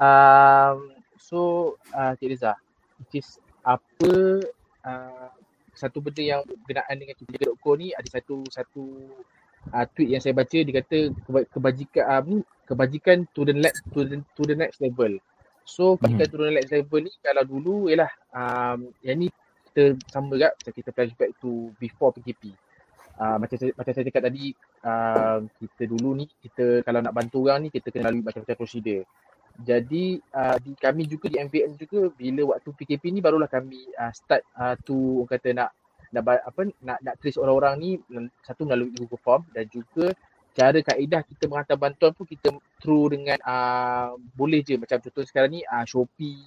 Um, so uh, Cik Reza, which is apa uh, satu benda yang berkenaan dengan kita ni ada satu satu uh, tweet yang saya baca dia kata kebajikan uh, ni kebajikan to the next to the, to the next level. So kebajikan mm-hmm. to the next level ni kalau dulu ialah um, yang ni kita sama juga macam kita flashback to before PKP. Uh, macam saya, macam saya cakap tadi uh, kita dulu ni kita kalau nak bantu orang ni kita kena lalui macam-macam prosedur. Jadi uh, di kami juga di MVM juga bila waktu PKP ni barulah kami uh, start uh, to orang kata nak nak apa nak nak trace orang-orang ni satu melalui Google Form dan juga cara kaedah kita menghantar bantuan pun kita through dengan uh, boleh je. Macam contoh sekarang ni uh, Shopee,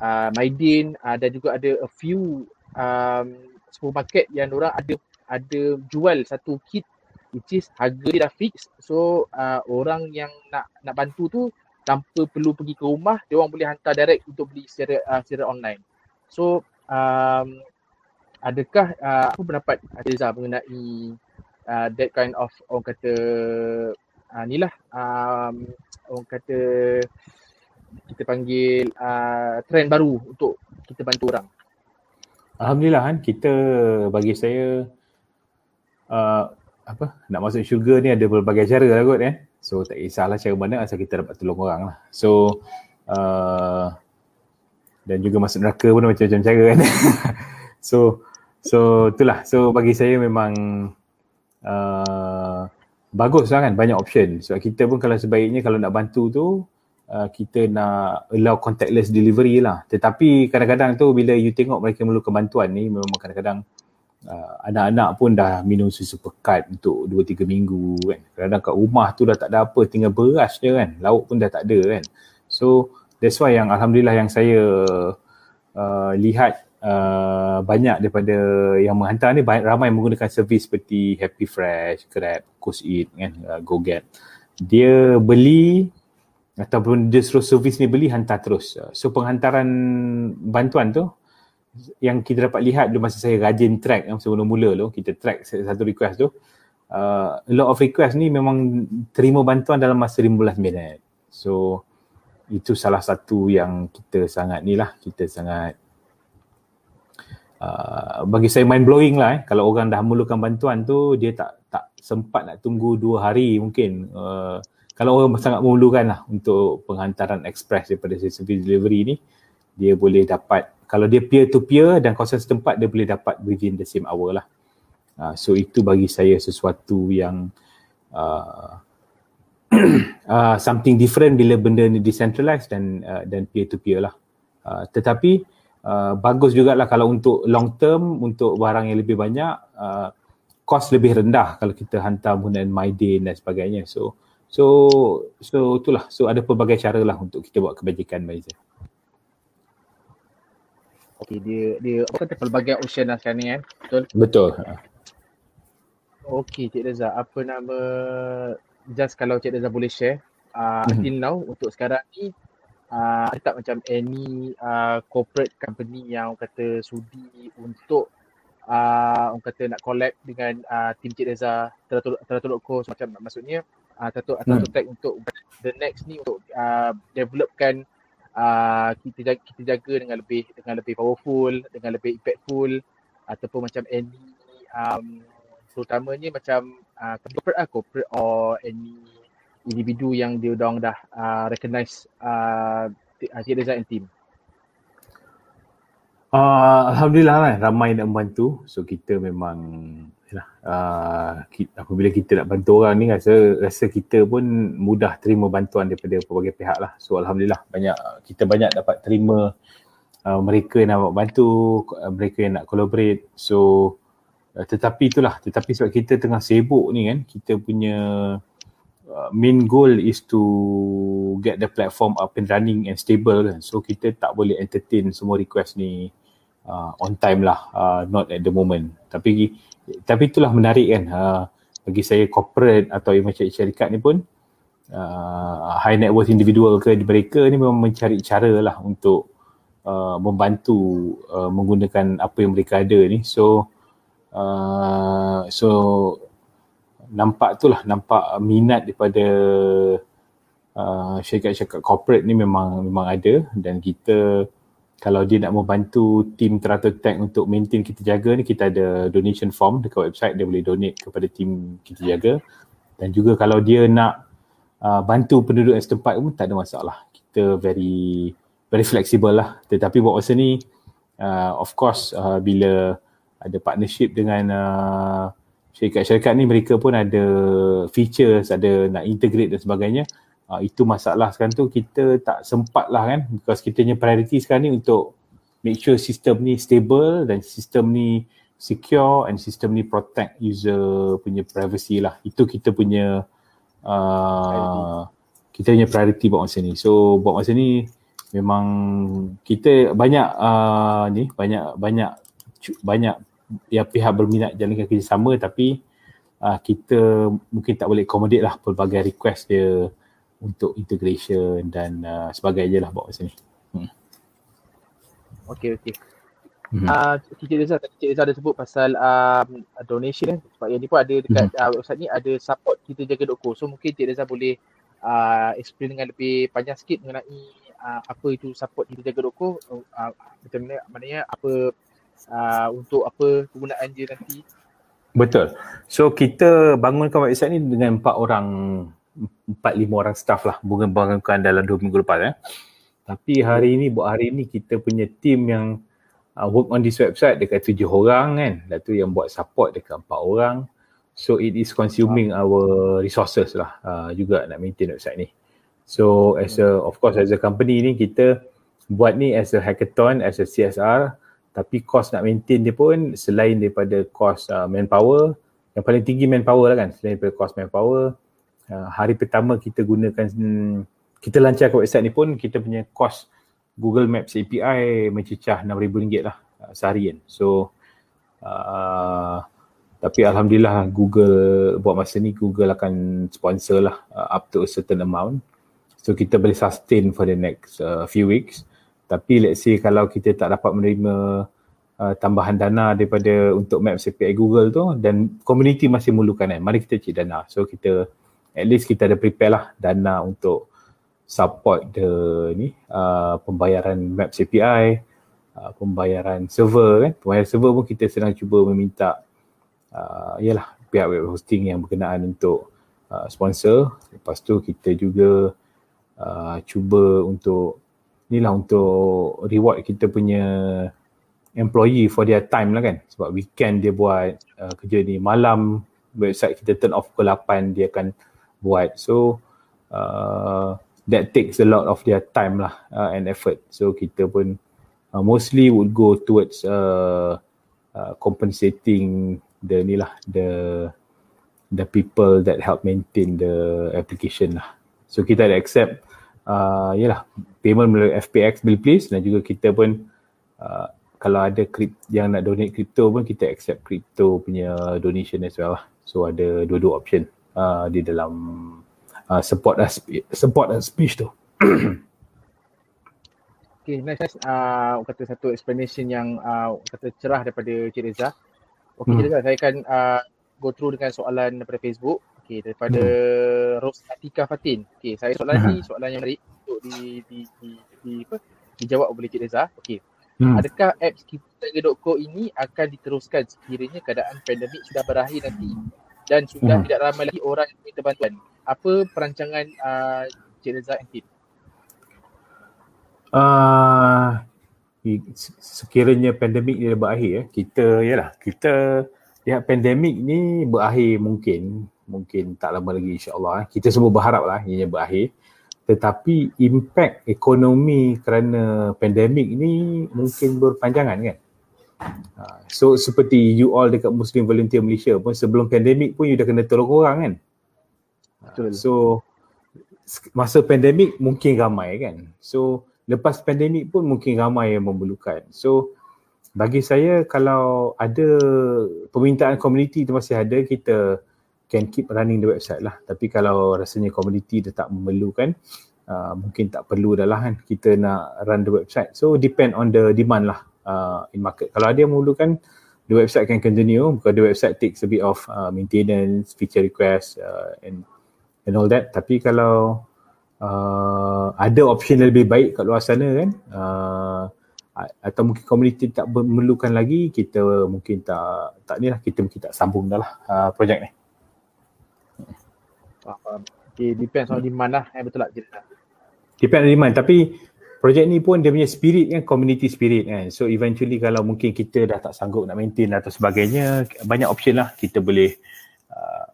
uh, Maidin uh, dan juga ada a few um, supermarket yang orang ada ada jual satu kit which is harga dia dah fix so uh, orang yang nak nak bantu tu tanpa perlu pergi ke rumah dia orang boleh hantar direct untuk beli secara uh, secara online. So um, adakah uh, apa pendapat Reza mengenai uh, that kind of orang kata uh, ni lah um, orang kata kita panggil uh, trend baru untuk kita bantu orang. Alhamdulillah kan kita bagi saya uh, apa nak masuk syurga ni ada berbagai cara lah kot eh. So tak kisahlah cara mana asal kita dapat tolong orang lah. So uh, dan juga masuk neraka pun macam-macam cara kan. so so itulah. So bagi saya memang uh, bagus lah kan banyak option. So kita pun kalau sebaiknya kalau nak bantu tu uh, kita nak allow contactless delivery lah. Tetapi kadang-kadang tu bila you tengok mereka memerlukan bantuan ni memang kadang-kadang uh, anak-anak pun dah minum susu pekat untuk 2-3 minggu kan. Kadang-kadang kat rumah tu dah tak ada apa, tinggal beras je kan. Lauk pun dah tak ada kan. So that's why yang Alhamdulillah yang saya uh, lihat uh, banyak daripada yang menghantar ni banyak ramai menggunakan servis seperti Happy Fresh, Grab, Coast Eat kan, uh, Go Get. Dia beli ataupun dia suruh servis ni beli hantar terus. So penghantaran bantuan tu yang kita dapat lihat dulu masa saya rajin track yang sebelum mula tu kita track satu request tu uh, a lot of request ni memang terima bantuan dalam masa 15 minit so itu salah satu yang kita sangat ni lah kita sangat uh, bagi saya mind blowing lah eh. kalau orang dah memerlukan bantuan tu dia tak tak sempat nak tunggu dua hari mungkin uh, kalau orang sangat memerlukan lah untuk penghantaran express daripada service delivery ni dia boleh dapat kalau dia peer to peer dan kawasan setempat dia boleh dapat within the same hour lah. Uh, so itu bagi saya sesuatu yang uh, uh, something different bila benda ni decentralized dan uh, dan peer to peer lah. Uh, tetapi uh, bagus jugalah kalau untuk long term untuk barang yang lebih banyak uh, cost lebih rendah kalau kita hantar menggunakan MyDay dan sebagainya. So so so itulah. So ada pelbagai cara lah untuk kita buat kebajikan Malaysia. Okay, dia dia apa kata pelbagai option lah sekarang ni kan. Betul? Betul. Okay, Cik Reza. Apa nama just kalau Cik Reza boleh share uh, mm-hmm. until now untuk sekarang ni uh, ada tak macam any uh, corporate company yang kata sudi untuk uh, orang kata nak collab dengan uh, team Cik Reza Teratolok Co macam maksudnya uh, Teratolok mm. Tech untuk the next ni untuk uh, developkan uh, kita jaga, kita jaga dengan lebih dengan lebih powerful, dengan lebih impactful ataupun macam any um, terutamanya macam uh, corporate lah, corporate or any individu yang dia orang dah uh, recognize uh, Cik Reza and team. Uh, Alhamdulillah lah ramai nak membantu. So kita memang uh, apabila kita nak bantu orang ni rasa rasa kita pun mudah terima bantuan daripada pelbagai pihak lah. So Alhamdulillah banyak kita banyak dapat terima uh, mereka yang nak bantu, uh, mereka yang nak collaborate. So uh, tetapi itulah, tetapi sebab kita tengah sibuk ni kan, kita punya uh, main goal is to get the platform up and running and stable kan. So kita tak boleh entertain semua request ni uh, on time lah, uh, not at the moment. Tapi tapi itulah menarik kan uh, bagi saya corporate atau macam syarikat ni pun uh, high net worth individual ke mereka ni memang mencari cara lah untuk uh, membantu uh, menggunakan apa yang mereka ada ni. So uh, so nampak tu lah nampak minat daripada uh, syarikat-syarikat corporate ni memang memang ada. Dan kita kalau dia nak membantu tim Teratur Tech untuk maintain kita jaga ni kita ada donation form dekat website. Dia boleh donate kepada tim kita jaga. Dan juga kalau dia nak uh, bantu penduduk setempat pun tak ada masalah. Kita very very flexible lah. Tetapi buat masa ni uh, of course uh, bila ada partnership dengan uh, syarikat-syarikat ni mereka pun ada features ada nak integrate dan sebagainya. Uh, itu masalah sekarang tu. Kita tak sempat lah kan. Because kita punya priority sekarang ni untuk make sure sistem ni stable dan sistem ni secure and sistem ni protect user punya privacy lah. Itu kita punya uh, kita punya priority buat masa ni. So buat masa ni memang kita banyak uh, ni banyak banyak banyak ya pihak berminat jalankan kerjasama tapi uh, kita mungkin tak boleh accommodate lah pelbagai request dia untuk integration dan uh, sebagainya lah buat masa ni. Hmm. Okay, okay. Mm-hmm. Uh, Cik Reza, Cik Reza ada sebut pasal um, donation eh. Sebab yang ni pun ada dekat mm-hmm. uh, website ni ada support kita jaga.co. So mungkin Cik Reza boleh uh, explain dengan lebih panjang sikit mengenai uh, apa itu support kita jaga.co. Uh, macam mana, maknanya apa uh, untuk apa kegunaan dia nanti. Betul. So kita bangunkan website ni dengan empat orang, empat lima orang staff lah. Bukan bangunkan dalam dua minggu lepas eh. Tapi hari ni, buat hari ni kita punya team yang uh, work on this website dekat tujuh orang kan. Dan tu yang buat support dekat empat orang. So it is consuming our resources lah uh, juga nak maintain website ni. So as a, of course as a company ni kita buat ni as a hackathon, as a CSR. Tapi cost nak maintain dia pun selain daripada cost uh, manpower, yang paling tinggi manpower lah kan, selain daripada cost manpower. Uh, hari pertama kita gunakan, hmm, kita lancarkan website ni pun kita punya cost Google Maps API mencecah RM6,000 lah uh, seharian. So, uh, tapi Alhamdulillah Google buat masa ni Google akan sponsor lah uh, up to a certain amount. So kita boleh sustain for the next uh, few weeks. Tapi let's say kalau kita tak dapat menerima uh, tambahan dana daripada untuk Maps API Google tu dan community masih memerlukan kan, mari kita cari dana. So kita at least kita ada prepare lah dana untuk support the ni uh, pembayaran Maps API, uh, pembayaran server kan. Pembayaran server pun kita sedang cuba meminta uh, yalah pihak web hosting yang berkenaan untuk uh, sponsor. Lepas tu kita juga uh, cuba untuk ni lah untuk reward kita punya employee for their time lah kan. Sebab weekend dia buat uh, kerja ni, malam website kita turn off pukul 8 dia akan buat. So uh, that takes a lot of their time lah uh, and effort. So kita pun uh, mostly would go towards uh, uh, compensating the ni lah the the people that help maintain the application lah. So kita ada accept uh, yalah payment melalui FPX bill please dan juga kita pun uh, kalau ada krip yang nak donate crypto pun kita accept crypto punya donation as well lah. So ada dua-dua option uh, di dalam uh, support dan support dan speech tu. okay, nice. Uh, kata satu explanation yang uh, kata cerah daripada Cik Reza. Okay, hmm. Cik Reza, saya akan uh, go through dengan soalan daripada Facebook. Okay, daripada hmm. Ros Atika Fatin. Okay, saya soalan ni soalan yang menarik untuk di, di, di, di, apa, dijawab oleh Cik Reza. Okay. Hmm. Adakah apps kita.co ini akan diteruskan sekiranya keadaan pandemik sudah berakhir nanti dan sudah hmm. tidak ramai lagi orang yang minta bantuan? apa perancangan uh, Cik Reza and Tim? Uh, sekiranya pandemik ni dah berakhir ya, kita yalah kita lihat pandemik ni berakhir mungkin mungkin tak lama lagi insyaAllah eh. kita semua berharap lah ianya berakhir tetapi impact ekonomi kerana pandemik ni mungkin berpanjangan kan uh, so seperti you all dekat Muslim Volunteer Malaysia pun sebelum pandemik pun you dah kena tolong orang kan Betul. So masa pandemik mungkin ramai kan. So lepas pandemik pun mungkin ramai yang memerlukan. So bagi saya kalau ada permintaan community tu masih ada kita can keep running the website lah. Tapi kalau rasanya community dia tak memerlukan uh, mungkin tak perlu dah lah kan kita nak run the website. So depend on the demand lah uh, in market. Kalau ada yang memerlukan the website can continue because the website takes a bit of uh, maintenance, feature request uh, and and all that tapi kalau uh, ada option yang lebih baik kat luar sana kan uh, atau mungkin community tak memerlukan lagi kita mungkin tak tak ni lah kita mungkin tak sambung dah lah uh, projek ni okay, depends on demand lah eh, betul cerita depends on demand tapi projek ni pun dia punya spirit kan community spirit kan so eventually kalau mungkin kita dah tak sanggup nak maintain atau sebagainya banyak option lah kita boleh uh,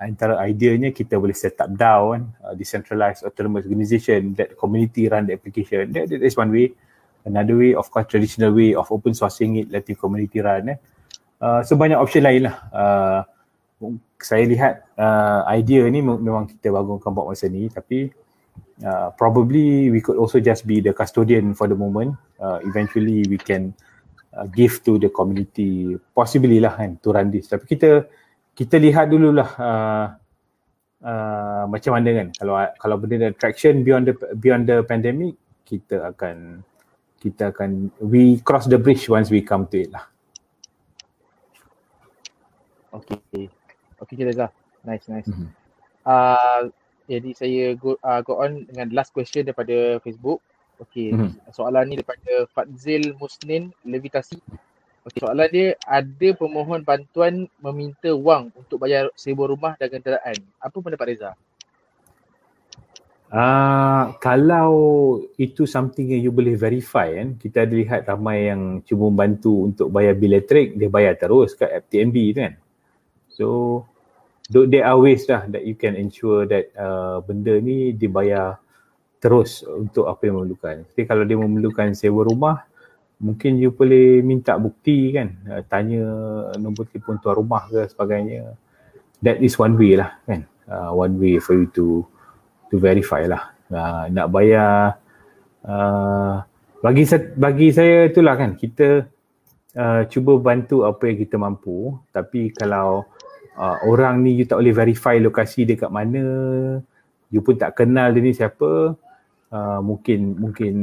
antara ideanya kita boleh set up DAO kan, uh, decentralized autonomous organization that community run the application. That, that is one way. Another way, of course, traditional way of open sourcing it, letting community run. Eh. Uh, so banyak option lain lah. Uh, saya lihat uh, idea ni memang kita bangunkan buat masa ni tapi uh, probably we could also just be the custodian for the moment. Uh, eventually we can uh, give to the community possibly lah kan to run this. Tapi kita kita lihat dululah uh, uh, macam mana kan kalau kalau benda ada traction beyond the beyond the pandemic kita akan kita akan we cross the bridge once we come to it lah. Okay. Okay Reza. Nice, nice. Mm-hmm. Uh, jadi saya go, uh, go on dengan last question daripada Facebook. Okay. Mm-hmm. Soalan ni daripada Fadzil Musnin Levitasi. Okay, soalan dia ada pemohon bantuan meminta wang untuk bayar sewa rumah dan kenderaan. Apa pendapat Reza? Uh, kalau itu something yang you boleh verify kan, kita ada lihat ramai yang cuba membantu untuk bayar bil elektrik, dia bayar terus kat FTMB tu kan. So there are ways lah that you can ensure that uh, benda ni dibayar terus untuk apa yang memerlukan. Jadi kalau dia memerlukan sewa rumah, mungkin you boleh minta bukti kan, uh, tanya nombor telefon tuan rumah ke sebagainya. That is one way lah kan. Uh, one way for you to to verify lah. Uh, nak bayar uh, bagi bagi saya itulah kan kita uh, cuba bantu apa yang kita mampu tapi kalau uh, orang ni you tak boleh verify lokasi dia kat mana. You pun tak kenal dia ni siapa. Uh, mungkin mungkin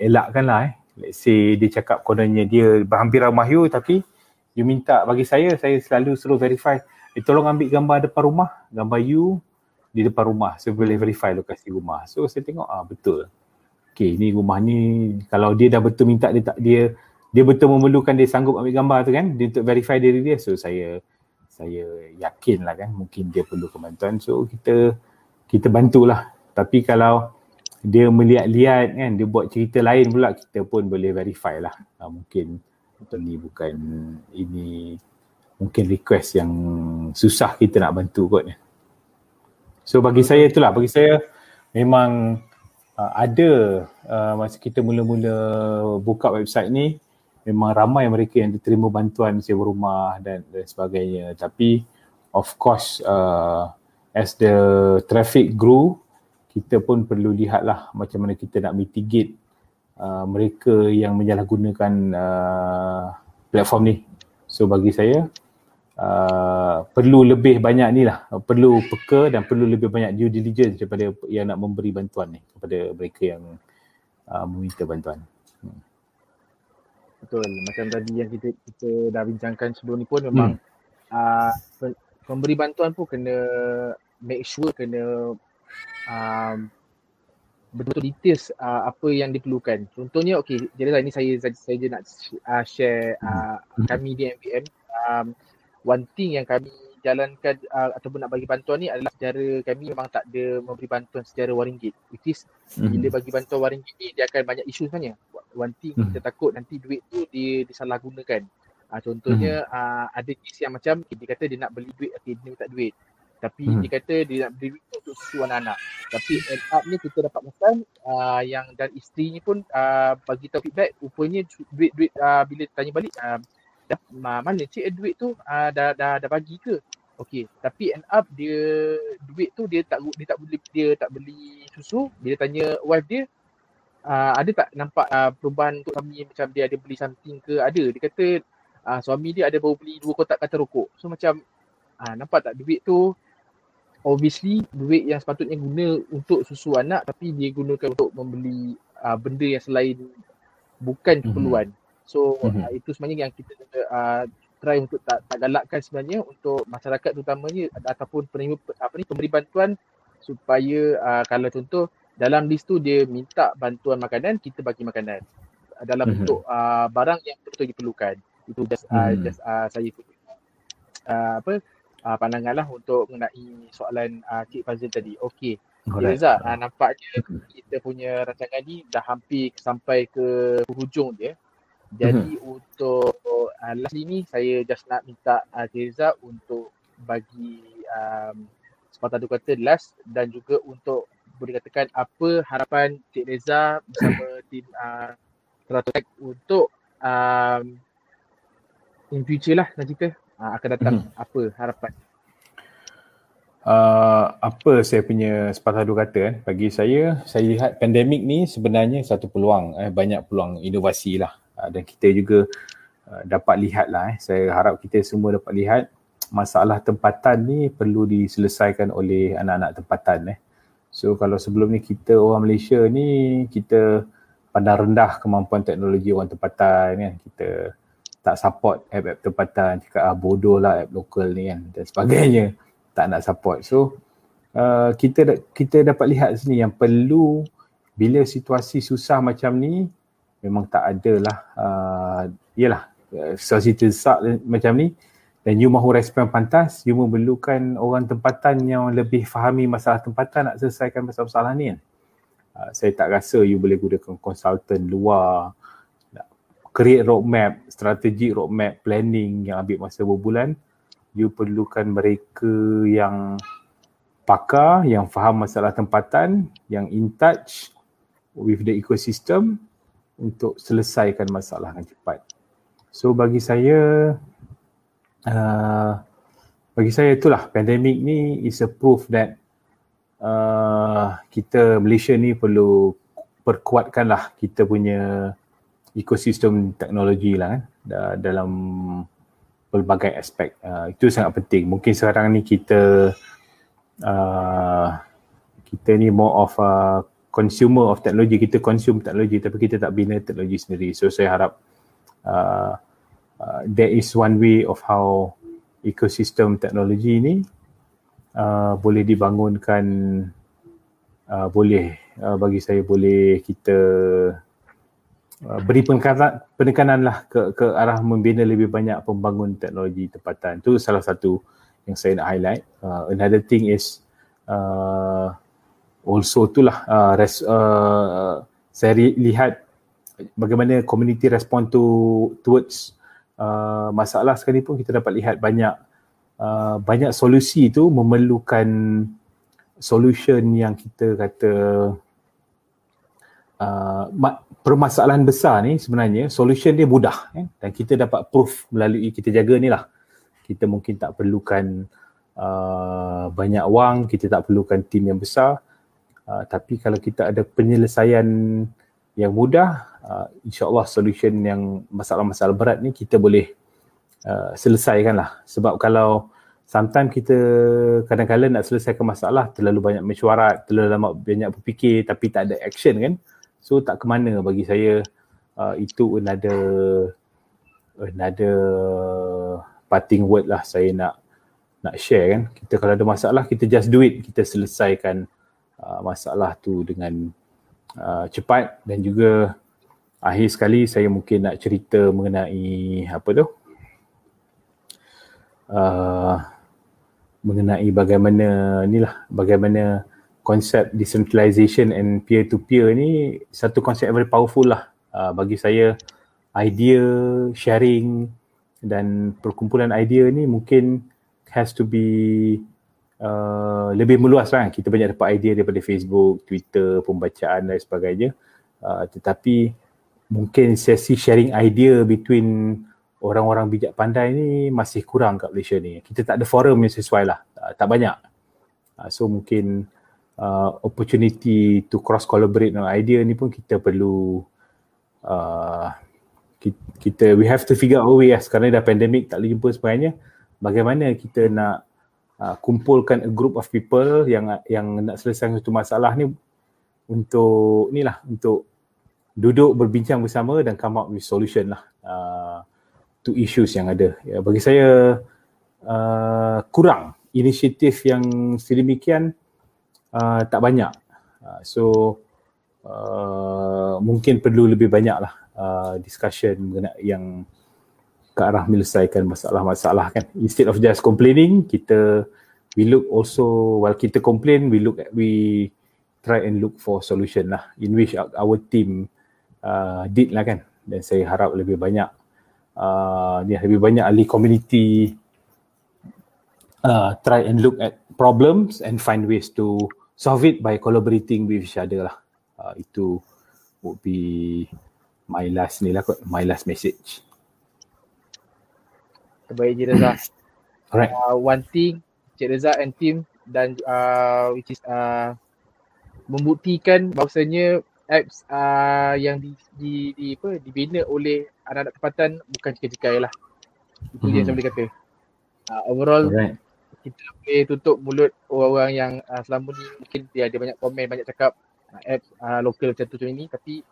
elakkan lah eh. Let's say dia cakap kononnya dia hampir rumah you tapi you minta bagi saya saya selalu selalu verify. Eh, tolong ambil gambar depan rumah. Gambar you di depan rumah saya boleh verify lokasi rumah. So saya tengok ah betul. Okay ni rumah ni kalau dia dah betul minta dia tak dia dia betul memerlukan dia sanggup ambil gambar tu kan dia untuk verify diri dia so saya saya yakin lah kan mungkin dia perlu kebantuan. So kita kita bantulah. Tapi kalau dia melihat-lihat kan dia buat cerita lain pula kita pun boleh verify lah. Ha, mungkin ini bukan ini mungkin request yang susah kita nak bantu kot. So bagi saya itulah, bagi saya memang uh, ada uh, masa kita mula-mula buka website ni memang ramai mereka yang diterima bantuan sewa rumah dan, dan sebagainya. Tapi of course uh, as the traffic grew, kita pun perlu lihatlah macam mana kita nak mitigate uh, mereka yang menyalahgunakan uh, platform ni. So bagi saya Uh, perlu lebih banyak ni lah perlu peka dan perlu lebih banyak due diligence daripada yang nak memberi bantuan ni kepada mereka yang uh, meminta bantuan. Betul. Macam tadi yang kita kita dah bincangkan sebelum ni pun memang hmm. uh, pemberi bantuan pun kena make sure kena um, betul-betul details uh, apa yang diperlukan. Contohnya okey jadi ini saya saya, saya je nak uh, share uh, kami di MPM um, one thing yang kami jalankan uh, ataupun nak bagi bantuan ni adalah secara kami memang tak ada memberi bantuan secara waringgit. Which is mm-hmm. bila bagi bantuan waringgit ni dia akan banyak isu sebenarnya one thing mm-hmm. kita takut nanti duit tu dia disalahgunakan uh, contohnya mm-hmm. uh, ada kes yang macam dia kata dia nak beli duit okay, dia minta duit tapi mm-hmm. dia kata dia nak beli duit tu untuk susu anak-anak tapi end up ni kita dapat pesan uh, yang dan isteri ni pun uh, bagi tahu feedback rupanya duit-duit uh, bila tanya balik uh, dah mana cik duit tu uh, dah, dah dah bagi ke okey tapi end up dia duit tu dia tak dia tak beli dia tak beli susu bila tanya wife dia uh, ada tak nampak uh, perubahan untuk suami macam dia ada beli something ke ada dia kata uh, suami dia ada baru beli dua kotak kata rokok so macam uh, nampak tak duit tu obviously duit yang sepatutnya guna untuk susu anak tapi dia gunakan untuk membeli uh, benda yang selain bukan mhm. keperluan mm-hmm. So mm-hmm. uh, itu sebenarnya yang kita uh, try untuk tak, tak galakkan sebenarnya untuk masyarakat terutamanya ataupun penerima apa ni pemberi bantuan supaya uh, kalau contoh dalam list tu dia minta bantuan makanan kita bagi makanan dalam mm-hmm. bentuk uh, barang yang betul diperlukan itu just uh, mm-hmm. just uh, saya uh, apa uh, pandangan lah untuk mengenai soalan uh, Cik Fazil tadi. Okey. Reza, uh, nampaknya mhm. kita punya rancangan ni dah hampir sampai ke hujung dia. Jadi mm-hmm. untuk uh, last ini saya just nak minta uh, Reza untuk bagi um, sepatah dua kata last dan juga untuk boleh katakan apa harapan Cik Reza bersama tim uh, Teratek untuk um, in future lah nak cerita uh, akan datang mm-hmm. apa harapan Uh, apa saya punya sepatah dua kata eh? bagi saya saya lihat pandemik ni sebenarnya satu peluang eh, banyak peluang inovasi lah Ah, dan kita juga uh, dapat lihat lah eh. saya harap kita semua dapat lihat masalah tempatan ni perlu diselesaikan oleh anak-anak tempatan eh. So kalau sebelum ni kita orang Malaysia ni kita pandang rendah kemampuan teknologi orang tempatan kan? Kita tak support app-app tempatan cakap ah bodoh lah app lokal ni kan? Dan sebagainya. Tak nak support. So uh, kita kita dapat lihat sini yang perlu bila situasi susah macam ni memang tak ada lah uh, yalah uh, situasi terdesak macam ni dan you mahu respon pantas you memerlukan orang tempatan yang lebih fahami masalah tempatan nak selesaikan masalah-masalah ni uh, saya tak rasa you boleh gunakan konsultan luar create roadmap, strategi roadmap, planning yang ambil masa berbulan, you perlukan mereka yang pakar, yang faham masalah tempatan, yang in touch with the ecosystem untuk selesaikan masalah dengan cepat. So bagi saya, uh, bagi saya itulah pandemik ni is a proof that uh, kita Malaysia ni perlu perkuatkanlah kita punya ekosistem teknologi lah kan dalam pelbagai aspek. Uh, itu sangat penting. Mungkin sekarang ni kita uh, kita ni more of a consumer of technology. Kita consume teknologi tapi kita tak bina teknologi sendiri. So saya harap uh, uh, there is one way of how ekosistem teknologi ni uh, boleh dibangunkan uh, boleh uh, bagi saya boleh kita Uh, beri penekanan lah ke, ke arah membina lebih banyak pembangun teknologi tempatan. Itu salah satu yang saya nak highlight. Uh, another thing is uh, also itulah uh, res, uh, saya lihat bagaimana community respond to towards uh, masalah sekalipun kita dapat lihat banyak uh, banyak solusi itu memerlukan solution yang kita kata uh, permasalahan besar ni sebenarnya solution dia mudah eh? dan kita dapat proof melalui kita jaga ni lah kita mungkin tak perlukan uh, banyak wang kita tak perlukan tim yang besar uh, tapi kalau kita ada penyelesaian yang mudah uh, insyaAllah solution yang masalah-masalah berat ni kita boleh uh, selesaikan lah sebab kalau sometimes kita kadang-kadang nak selesaikan masalah terlalu banyak mesyuarat terlalu lama banyak berfikir tapi tak ada action kan So tak ke mana bagi saya uh, itu another another parting word lah saya nak nak share kan. Kita kalau ada masalah kita just do it, kita selesaikan uh, masalah tu dengan uh, cepat dan juga akhir sekali saya mungkin nak cerita mengenai apa tu? Uh, mengenai bagaimana inilah bagaimana konsep decentralization and peer to peer ni satu konsep very powerful lah. Uh, bagi saya idea sharing dan perkumpulan idea ni mungkin has to be uh, lebih meluas lah. Kita banyak dapat idea daripada Facebook, Twitter, pembacaan dan sebagainya. Uh, tetapi mungkin sesi sharing idea between orang-orang bijak pandai ni masih kurang kat Malaysia ni. Kita tak ada forum yang sesuai lah. Uh, tak banyak. Uh, so mungkin uh, opportunity to cross collaborate dengan idea ni pun kita perlu uh, kita we have to figure out a way lah. Sekarang dah pandemic tak boleh jumpa sebagainya bagaimana kita nak uh, kumpulkan a group of people yang yang nak selesaikan satu masalah ni untuk ni lah untuk duduk berbincang bersama dan come up with solution lah uh, to issues yang ada ya, bagi saya uh, kurang inisiatif yang sedemikian uh, tak banyak. Uh, so uh, mungkin perlu lebih banyak lah uh, discussion mengenai yang ke arah menyelesaikan masalah-masalah kan. Instead of just complaining, kita we look also while kita complain, we look at we try and look for solution lah in which our team uh, did lah kan. Dan saya harap lebih banyak uh, ni lebih banyak ahli community uh, try and look at problems and find ways to solve it by collaborating with each other lah. Uh, itu would be my last ni lah kot, my last message. Terbaik je Reza. Alright. Uh, one thing, Cik Reza and team dan uh, which is uh, membuktikan bahawasanya apps uh, yang di, di, di, apa, dibina oleh anak-anak tempatan bukan cekai-cekai lah. Itu hmm. yang saya boleh kata. Uh, overall, Alright kita boleh tutup mulut orang-orang yang uh, selama ni mungkin dia ada banyak komen, banyak cakap uh, apps uh, lokal macam tu macam ini tapi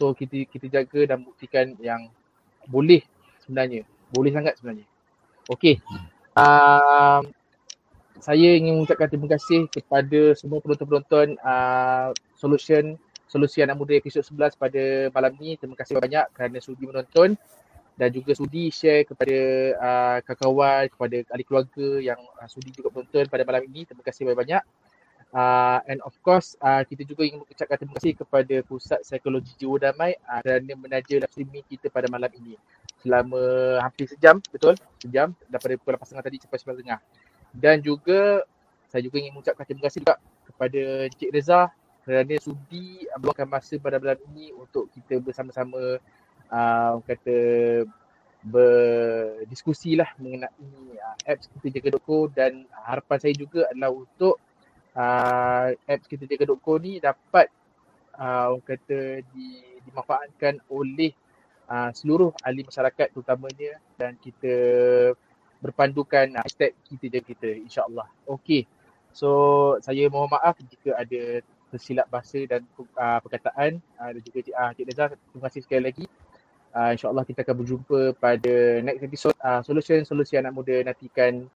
So kita kita jaga dan buktikan yang boleh sebenarnya. Boleh sangat sebenarnya. Okey. Uh, saya ingin mengucapkan terima kasih kepada semua penonton-penonton uh, Solution Solusi Anak Muda episod 11 pada malam ni. Terima kasih banyak kerana sudi menonton dan juga sudi share kepada uh, kawan-kawan, kepada ahli keluarga yang uh, sudi juga menonton pada malam ini. Terima kasih banyak-banyak. Uh, and of course, uh, kita juga ingin mengucapkan terima kasih kepada Pusat Psikologi Jiwa Damai uh, kerana menaja live streaming kita pada malam ini. Selama hampir sejam, betul? Sejam daripada pukul 8.30 tadi sampai 9.30. Dan juga saya juga ingin mengucapkan terima kasih juga kepada Encik Reza kerana sudi meluangkan masa pada malam ini untuk kita bersama-sama uh, kata berdiskusi lah mengenai uh, apps kita jaga.co dan harapan saya juga adalah untuk uh, apps kita jaga.co ni dapat uh, orang kata di, dimanfaatkan oleh uh, seluruh ahli masyarakat terutamanya dan kita berpandukan hashtag kita jaga kita insyaAllah. Okay. So saya mohon maaf jika ada tersilap bahasa dan uh, perkataan. Uh, dan juga uh, Cik Reza terima kasih sekali lagi. Uh, insyaAllah kita akan berjumpa pada next episode. Uh, Solution Solusi Anak Muda nantikan